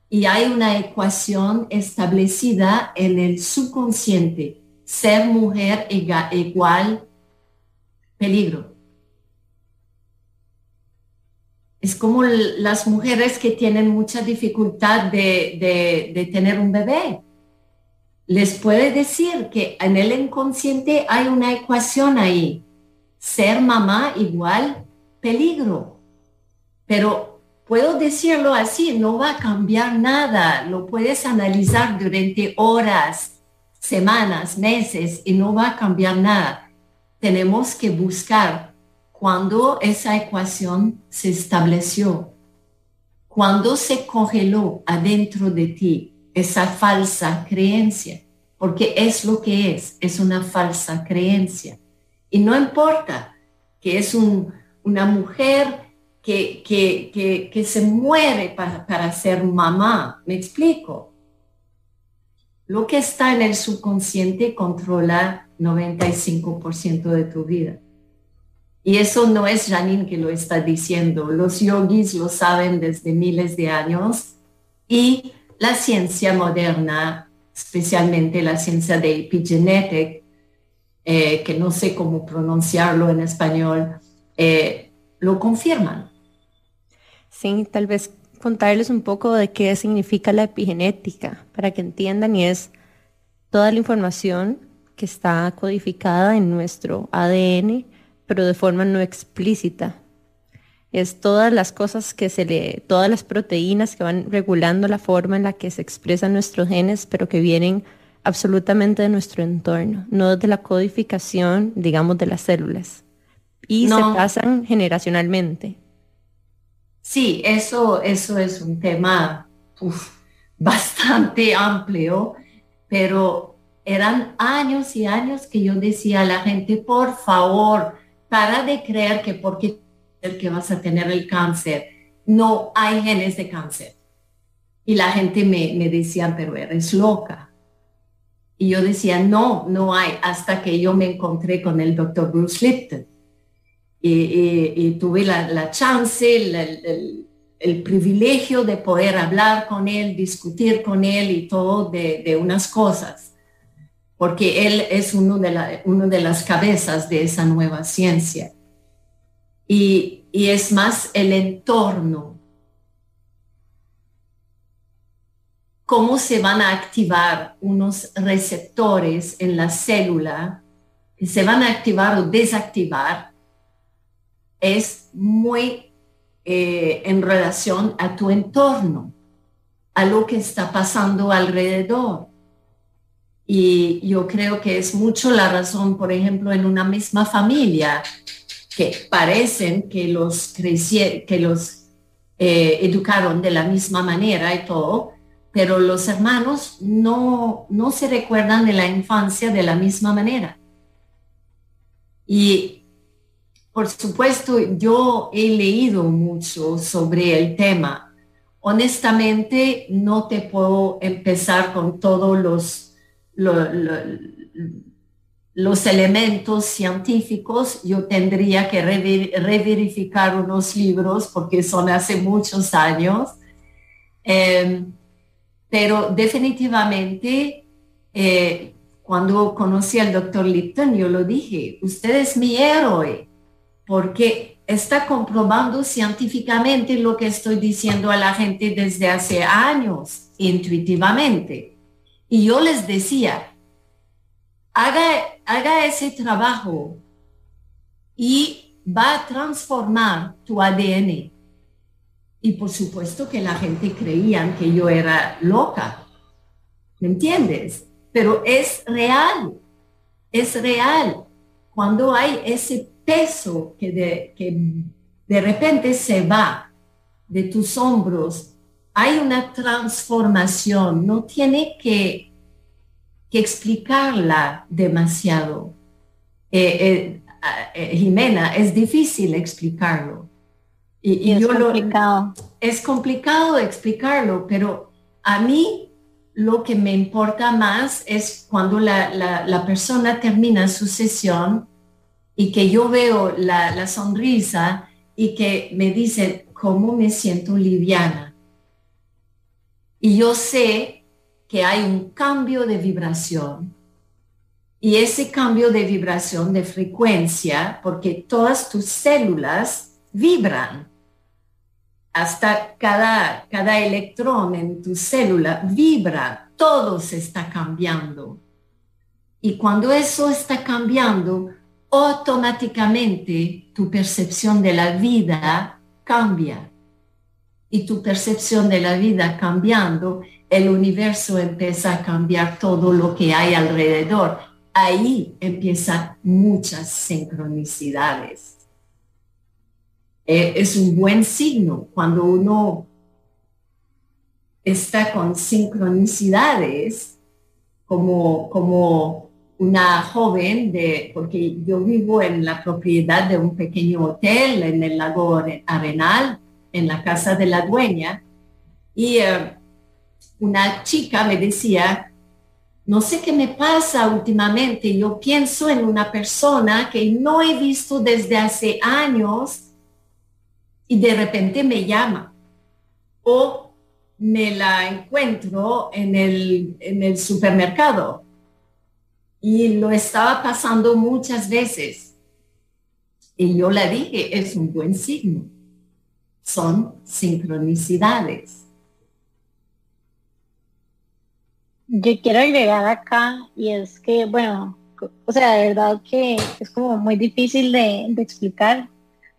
y hay una ecuación establecida en el subconsciente. Ser mujer igual peligro es como las mujeres que tienen mucha dificultad de, tener un bebé. Les puede decir que en el inconsciente hay una ecuación ahí. Ser mamá igual peligro. Pero puedo decirlo así, no va a cambiar nada. Lo puedes analizar durante horas, semanas, meses y no va a cambiar nada. Tenemos que buscar cuando esa ecuación se estableció, cuando se congeló adentro de ti esa falsa creencia, porque es lo que es, es una falsa creencia. Y no importa que es una mujer que, que, se muere para, para ser mamá, me explico. Lo que está en el subconsciente controla 95% de tu vida. Y eso no es Janine que lo está diciendo. Los yogis lo saben desde miles de años y la ciencia moderna, especialmente la ciencia de epigenetic, eh, que no sé cómo pronunciarlo en español, eh, lo confirman. Sí, tal vez contarles un poco de qué significa la epigenética, para que entiendan, y es toda la información que está codificada en nuestro ADN, pero de forma no explícita. Es todas las cosas que se le, todas las proteínas que van regulando la forma en la que se expresan nuestros genes, pero que vienen absolutamente de nuestro entorno, no de la codificación, digamos, de las células. Y se pasan generacionalmente. Sí, eso, eso es un tema bastante amplio, pero eran años y años que yo decía a la gente, por favor, para de creer que porque que vas a tener el cáncer, no hay genes de cáncer. Y la gente me, me decía, pero eres loca. Y yo decía, no, no hay, hasta que yo me encontré con el doctor Bruce Lipton. Y, tuve la, chance, el, privilegio de poder hablar con él, discutir con él y todo de, unas cosas porque él es uno de, la, de las cabezas de esa nueva ciencia. Y, es más el entorno. Cómo se van a activar unos receptores en la célula, se van a activar o desactivar, es muy eh, en relación a tu entorno, a lo que está pasando alrededor. Y yo creo que es mucho la razón, por ejemplo, en una misma familia, que parecen que los, que los eh, educaron de la misma manera y todo, pero los hermanos no, no se recuerdan de la infancia de la misma manera. Y por supuesto, yo he leído mucho sobre el tema. Honestamente, no te puedo empezar con todos los, elementos científicos. Yo tendría que reverificar unos libros porque son hace muchos años. Em, pero definitivamente, eh, cuando conocí al doctor Lipton, yo lo dije, usted es mi héroe, porque está comprobando científicamente lo que estoy diciendo a la gente desde hace años, intuitivamente. Y yo les decía, haga, haga ese trabajo y va a transformar tu ADN. Y por supuesto que la gente creía que yo era loca. ¿Me entiendes? Pero es real, es real. Cuando hay ese peso que de, que de repente se va de tus hombros, hay una transformación, no tiene que, que explicarla demasiado. Eh, eh, eh, Jimena, es difícil explicarlo. Y, es complicado. es complicado explicarlo, pero a mí lo que me importa más es cuando la, la, la persona termina su sesión y que yo veo la, sonrisa y que me dice cómo me siento liviana. Y yo sé que hay un cambio de vibración. Y ese cambio de vibración, de frecuencia, porque todas tus células vibran. Hasta cada, cada electrón en tu célula vibra, todo se está cambiando. Y cuando eso está cambiando, automáticamente tu percepción de la vida cambia. Y tu percepción de la vida cambiando, el universo empieza a cambiar todo lo que hay alrededor. Ahí empiezan muchas sincronicidades. Eh, es un buen signo cuando uno está con sincronicidades como, como una joven de, porque yo vivo en la propiedad de un pequeño hotel en el lago Arenal, en la casa de la dueña, y eh, una chica me decía, no sé qué me pasa últimamente, yo pienso en una persona que no he visto desde hace años y de repente me llama o me la encuentro en el, en el supermercado y lo estaba pasando muchas veces. Y yo le dije, es un buen signo. Son sincronicidades. Yo quiero agregar acá y es que, bueno, o sea, de verdad que es como muy difícil de, explicar,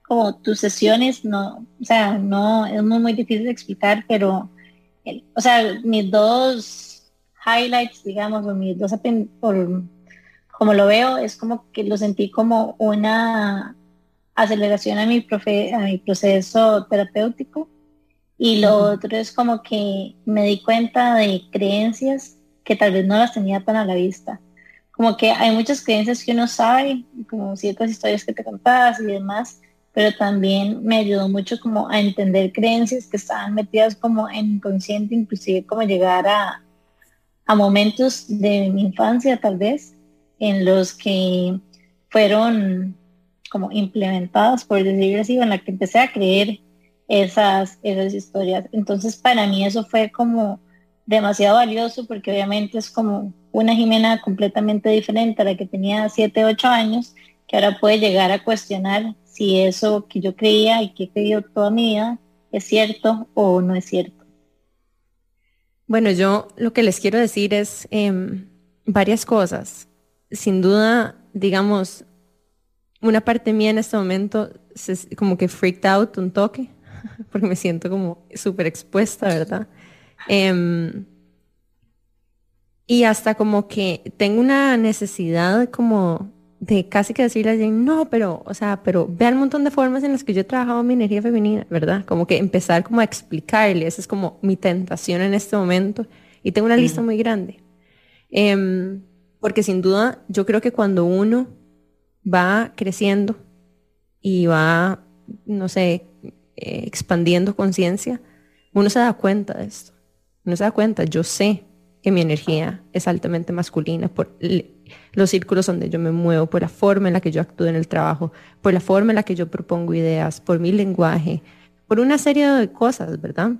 como tus sesiones, no, o sea, no, es muy, muy difícil de explicar, pero, o sea, mis dos highlights, digamos, o mis dos, por, como lo veo, es como que lo sentí como una aceleración a mi, profe, a mi proceso terapéutico. Y lo otro es como que me di cuenta de creencias que tal vez no las tenía tan a la vista. Como que hay muchas creencias que uno sabe, como ciertas historias que te contabas y demás, pero también me ayudó mucho como a entender creencias que estaban metidas como en inconsciente, inclusive como llegar a, a momentos de mi infancia tal vez, en los que fueron como implementadas, por decirlo así, en la que empecé a creer esas, esas historias. Entonces para mí eso fue como demasiado valioso porque obviamente es como una Jimena completamente diferente a la que tenía 7, 8 años, que ahora puede llegar a cuestionar si eso que yo creía y que he creído toda mi vida es cierto o no es cierto. Bueno, yo lo que les quiero decir es em, varias cosas. Sin duda, digamos, una parte mía en este momento es como que freaked out un toque, porque me siento como súper expuesta, ¿verdad? Em, y hasta como que tengo una necesidad como de casi que decirle a alguien, no, pero, o sea, pero vea un montón de formas en las que yo he trabajado mi energía femenina, ¿verdad? Como que empezar como a explicarle, esa es como mi tentación en este momento. Y tengo una lista muy grande. Em, porque sin duda, yo creo que cuando uno va creciendo y va, no sé, eh, expandiendo conciencia, uno se da cuenta de esto. Uno se da cuenta, yo sé que mi energía es altamente masculina por los círculos donde yo me muevo, por la forma en la que yo actúo en el trabajo, por la forma en la que yo propongo ideas, por mi lenguaje, por una serie de cosas, ¿verdad?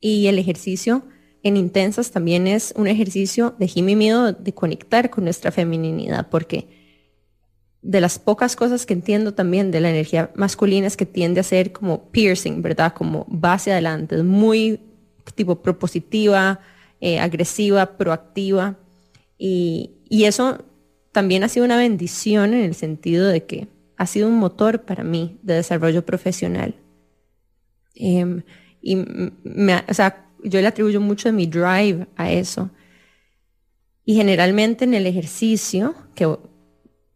Y el ejercicio en intensas también es un ejercicio de Jimmy miedo de conectar con nuestra femininidad, porque de las pocas cosas que entiendo también de la energía masculina es que tiende a ser como piercing, ¿verdad? Como base adelante, es muy tipo propositiva, eh, agresiva, proactiva. Y, eso también ha sido una bendición en el sentido de que ha sido un motor para mí de desarrollo profesional. Em, y o sea, yo le atribuyo mucho de mi drive a eso. Y generalmente en el ejercicio, que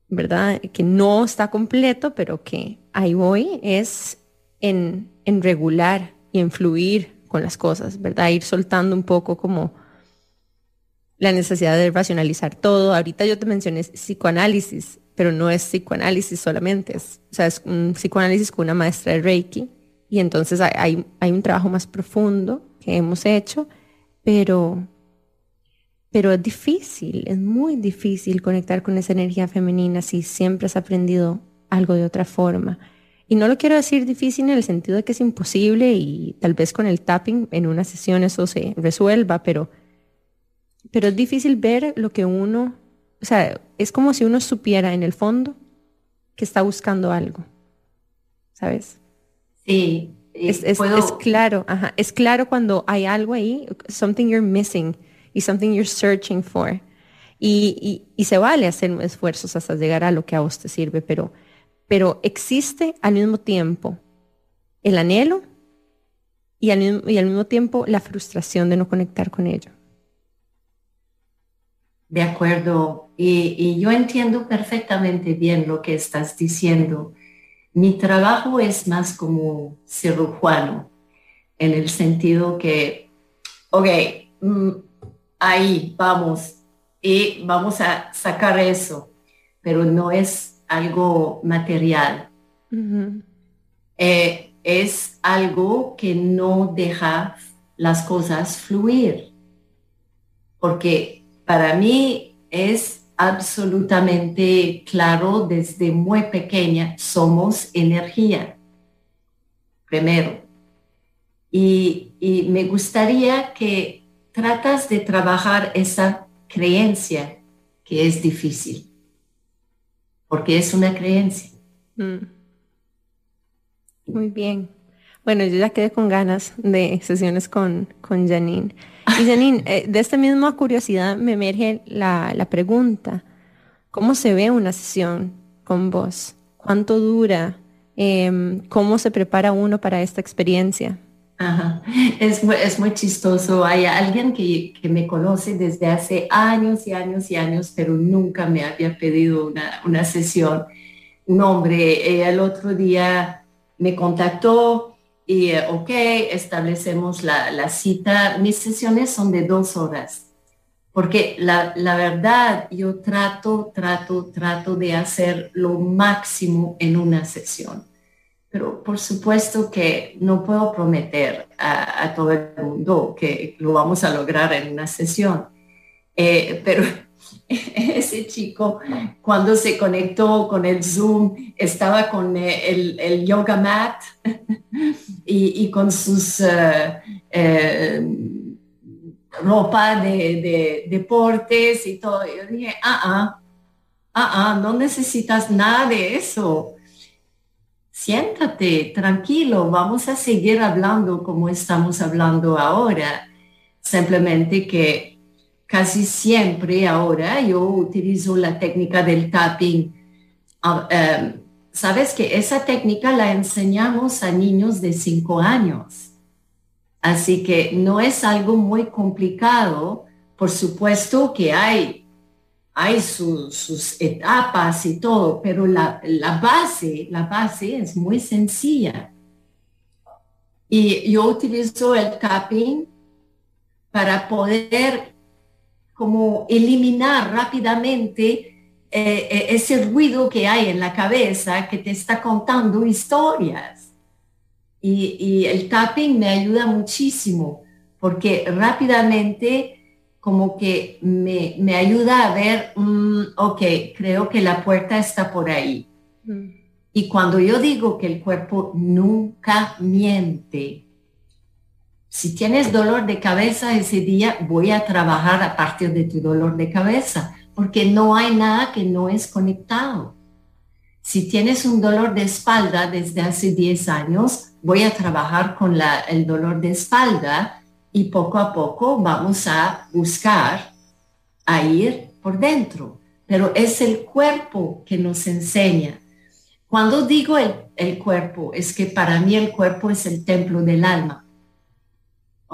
¿verdad? Que no está completo, pero que ahí voy, es en, en regular y en fluir con las cosas, ¿verdad? Ir soltando un poco como la necesidad de racionalizar todo. Ahorita yo te mencioné psicoanálisis, pero no es psicoanálisis solamente, es, o sea, es un psicoanálisis con una maestra de Reiki. Y entonces hay, hay un trabajo más profundo que hemos hecho, pero pero es difícil, es muy difícil conectar con esa energía femenina si siempre has aprendido algo de otra forma. Y no lo quiero decir difícil en el sentido de que es imposible y tal vez con el tapping en una sesión eso se resuelva, pero, pero es difícil ver lo que uno, o sea, es como si uno supiera en el fondo que está buscando algo, ¿sabes? Sí. Es, es, es claro, ajá, es claro cuando hay algo ahí, something you're missing y something you're searching for. Y, y, se vale hacer esfuerzos hasta llegar a lo que a vos te sirve, pero, pero existe al mismo tiempo el anhelo y al, mismo, y al mismo tiempo la frustración de no conectar con ello. De acuerdo, y, y, yo entiendo perfectamente bien lo que estás diciendo. Mi trabajo es más como cirujano, en el sentido que, ok, mm, ahí vamos y vamos a sacar eso, pero no es algo material. Eh, es algo que no deja las cosas fluir, porque para mí es absolutamente claro desde muy pequeña, somos energía, primero. Y, me gustaría que tratas de trabajar esa creencia que es difícil, porque es una creencia. Mm. Muy bien. Bueno, yo ya quedé con ganas de sesiones con, con Janine. Y Janine, eh, de esta misma curiosidad me emerge la, la pregunta, ¿cómo se ve una sesión con vos? ¿Cuánto dura? Em, ¿Cómo se prepara uno para esta experiencia? Es, muy, es muy chistoso. Hay alguien que, que, me conoce desde hace años y años y años, pero nunca me había pedido una, una sesión. Un hombre, eh, el otro día me contactó y, eh, ok, establecemos la, la, cita. Mis sesiones son de dos horas, porque la, la verdad yo trato, trato, trato de hacer lo máximo en una sesión pero por supuesto que no puedo prometer a, todo el mundo que lo vamos a lograr en una sesión. Eh, pero ese chico, cuando se conectó con el Zoom, estaba con eh, el, yoga mat y, con sus eh, ropa de, deportes y todo. Yo dije, ah, ah, ah, ah, no necesitas nada de eso siéntate, tranquilo, vamos a seguir hablando como estamos hablando ahora. Simplemente que casi siempre ahora yo utilizo la técnica del tapping. Ah, em, Sabes que esa técnica la enseñamos a niños de 5 años. Así que no es algo muy complicado. Por supuesto que hay hay sus etapas y todo, pero la, base, la base es muy sencilla. Y yo utilizo el tapping para poder como eliminar rápidamente eh, eh, ese ruido que hay en la cabeza que te está contando historias. Y, y el tapping me ayuda muchísimo porque rápidamente como que me, me ayuda a ver, mm, ok, creo que la puerta está por ahí. Mm. Y cuando yo digo que el cuerpo nunca miente, si tienes dolor de cabeza ese día, voy a trabajar a partir de tu dolor de cabeza, porque no hay nada que no es conectado. Si tienes un dolor de espalda desde hace 10 años, voy a trabajar con el dolor de espalda y poco a poco vamos a buscar a ir por dentro. Pero es el cuerpo que nos enseña. Cuando digo el cuerpo, es que para mí el cuerpo es el templo del alma.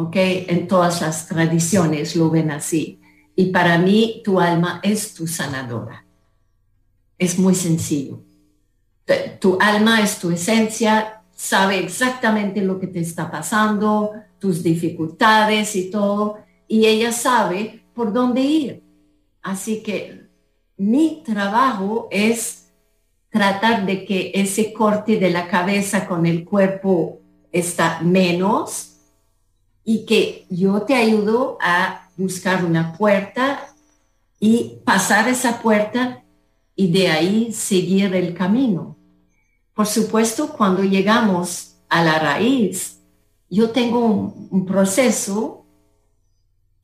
¿Ok? En todas las tradiciones lo ven así. Y para mí tu alma es tu sanadora. Es muy sencillo. Tu alma es tu esencia, sabe exactamente lo que te está pasando, tus dificultades y todo, y ella sabe por dónde ir. Así que mi trabajo es tratar de que ese corte de la cabeza con el cuerpo está menos y que yo te ayudo a buscar una puerta y pasar esa puerta y de ahí seguir el camino. Por supuesto, cuando llegamos a la raíz, yo tengo un, proceso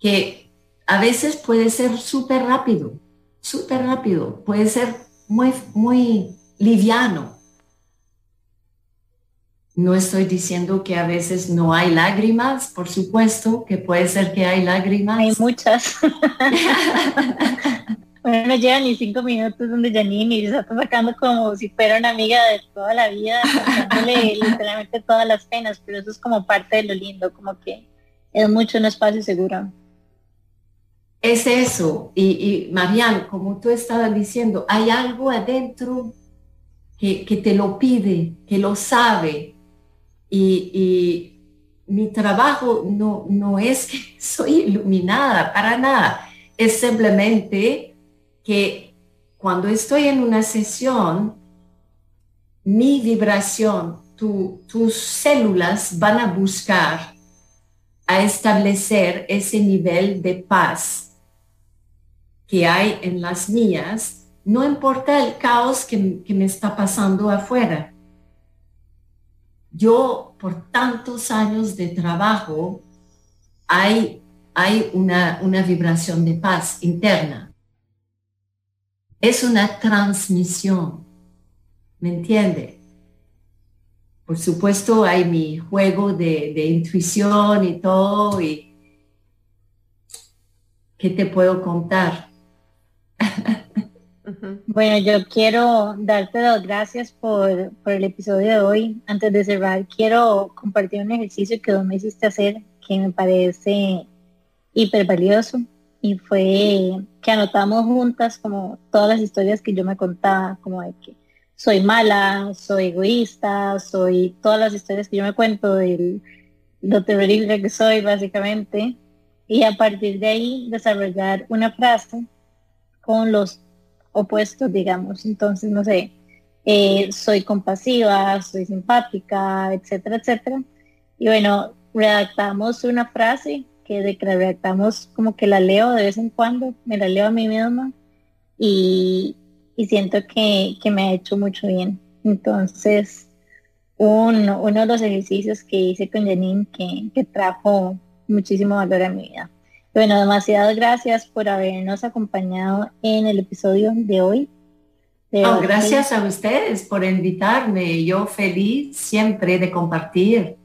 que a veces puede ser súper rápido, súper rápido, puede ser muy, muy liviano. No estoy diciendo que a veces no hay lágrimas, por supuesto que puede ser que hay lágrimas. Hay muchas. Bueno, no lleva ni cinco minutos donde Janine y está sacando como si fuera una amiga de toda la vida, literalmente todas las penas, pero eso es como parte de lo lindo, como que es mucho un espacio seguro. Es eso, y, y Marian, como tú estabas diciendo, hay algo adentro que, que te lo pide, que lo sabe, y, mi trabajo no, no es que soy iluminada, para nada, es simplemente que cuando estoy en una sesión, mi vibración, tus células van a buscar a establecer ese nivel de paz que hay en las mías, no importa el caos que, me está pasando afuera. Yo, por tantos años de trabajo, hay, hay una, una vibración de paz interna es una transmisión. ¿Me entiende? Por supuesto hay mi juego de, intuición y todo. Y ¿Qué te puedo contar? Bueno, yo quiero darte las gracias por, por, el episodio de hoy. Antes de cerrar, quiero compartir un ejercicio que vos me hiciste hacer que me parece hiper valioso y fue que anotamos juntas como todas las historias que yo me contaba, como de que soy mala, soy egoísta, soy todas las historias que yo me cuento de lo terrible que soy básicamente y a partir de ahí desarrollar una frase con los opuestos, digamos. Entonces, no sé, eh, soy compasiva, soy simpática, etcétera, etcétera. Y bueno, redactamos una frase que de que redactamos como que la leo de vez en cuando, me la leo a mí misma y, siento que, me ha hecho mucho bien. Entonces, uno, uno de los ejercicios que hice con Janine que, que trajo muchísimo valor a mi vida. Bueno, demasiadas gracias por habernos acompañado en el episodio de hoy. gracias a ustedes por invitarme. Yo feliz siempre de compartir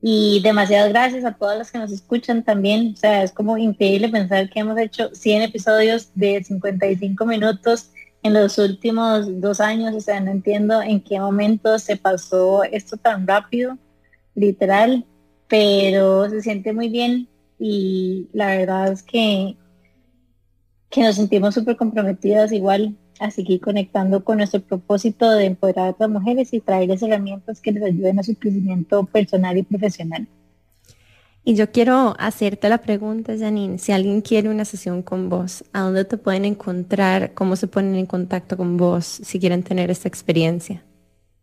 y demasiadas gracias a todas las que nos escuchan también. O sea, es como increíble pensar que hemos hecho 100 episodios de 55 minutos en los últimos dos años. O sea, no entiendo en qué momento se pasó esto tan rápido, literal, pero se siente muy bien y la verdad es que, que nos sentimos súper comprometidas igual a seguir conectando con nuestro propósito de empoderar a otras mujeres y traerles herramientas que les ayuden a su crecimiento personal y profesional. Y yo quiero hacerte la pregunta, Janine, si alguien quiere una sesión con vos, ¿a dónde te pueden encontrar? ¿Cómo se ponen en contacto con vos si quieren tener esta experiencia?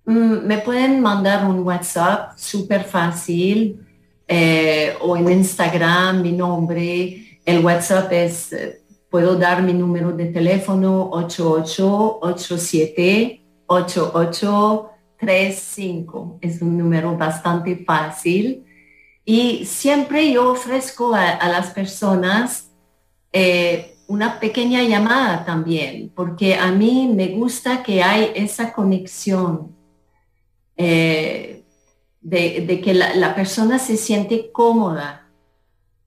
Mm, me pueden mandar un WhatsApp súper fácil eh, o en Instagram mi nombre. El WhatsApp es, eh, puedo dar mi número de teléfono 8887-8835. Es un número bastante fácil y siempre yo ofrezco a, las personas eh, una pequeña llamada también, porque a mí me gusta que hay esa conexión de, que la, persona se siente cómoda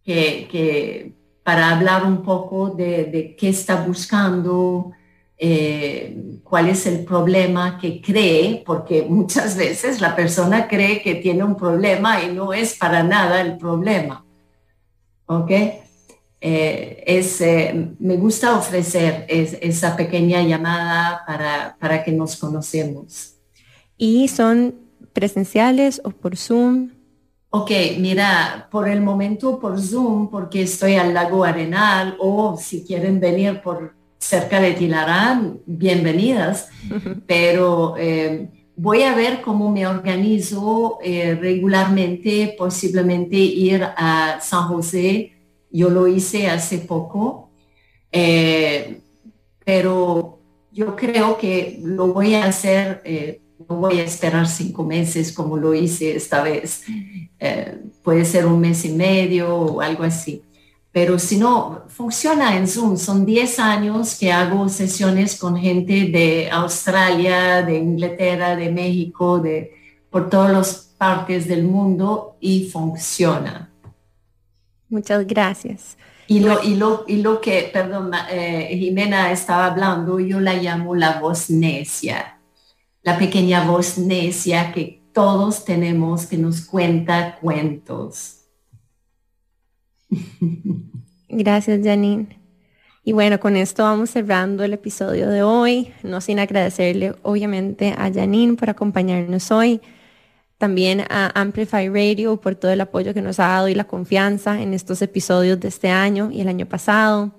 que, para hablar un poco de, qué está buscando, eh, cuál es el problema que cree, porque muchas veces la persona cree que tiene un problema y no es para nada el problema. ¿Ok? Eh, es, eh, me gusta ofrecer esa pequeña llamada para, para que nos conocemos. ¿Y son presenciales o por Zoom? Ok, mira, por el momento por Zoom, porque estoy al lago Arenal, o si quieren venir por cerca de Tilarán, bienvenidas, pero eh, voy a ver cómo me organizo eh, regularmente, posiblemente ir a San José, yo lo hice hace poco, eh, pero yo creo que lo voy a hacer, no voy a esperar cinco meses como lo hice esta vez, puede ser un mes y medio o algo así. Pero si no, funciona en Zoom. Son 10 años que hago sesiones con gente de Australia, de Inglaterra, de México, de por todas las partes del mundo y funciona. Muchas gracias. Y lo, y lo, y lo que, perdón, eh, Jimena estaba hablando, yo la llamo la voz necia, la pequeña voz necia que todos tenemos que nos cuenta cuentos. Gracias, Janine. Y bueno, con esto vamos cerrando el episodio de hoy, no sin agradecerle obviamente a Janine por acompañarnos hoy, también a Amplify Radio por todo el apoyo que nos ha dado y la confianza en estos episodios de este año y el año pasado.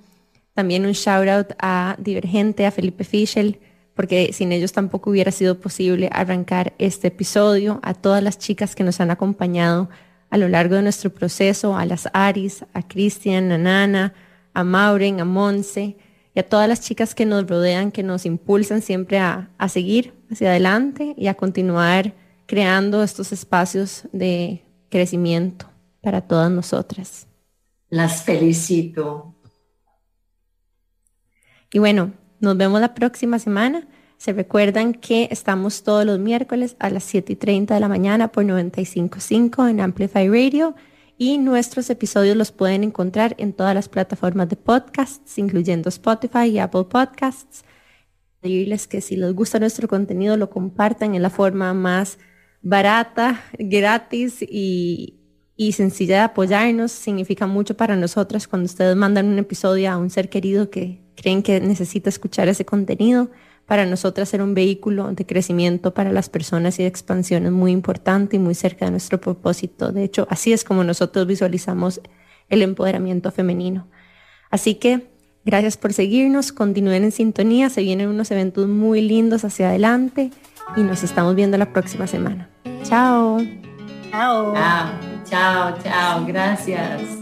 También un shout out a Divergente, a Felipe Fischel, porque sin ellos tampoco hubiera sido posible arrancar este episodio, a todas las chicas que nos han acompañado a lo largo de nuestro proceso, a las Aris, a Cristian, a Nana, a Mauren, a Monse y a todas las chicas que nos rodean, que nos impulsan siempre a, a seguir hacia adelante y a continuar creando estos espacios de crecimiento para todas nosotras. Las felicito. Y bueno, nos vemos la próxima semana. Se recuerdan que estamos todos los miércoles a las 7 y 30 de la mañana por 95.5 en Amplify Radio y nuestros episodios los pueden encontrar en todas las plataformas de podcasts, incluyendo Spotify y Apple Podcasts. Pedirles que si les gusta nuestro contenido lo compartan en la forma más barata, gratis y, y sencilla de apoyarnos. Significa mucho para nosotras cuando ustedes mandan un episodio a un ser querido que creen que necesita escuchar ese contenido para nosotras ser un vehículo de crecimiento para las personas y de expansión es muy importante y muy cerca de nuestro propósito. De hecho, así es como nosotros visualizamos el empoderamiento femenino. Así que gracias por seguirnos, continúen en sintonía, se vienen unos eventos muy lindos hacia adelante y nos estamos viendo la próxima semana. Chao. Chao. Chao, chao, chao. Gracias.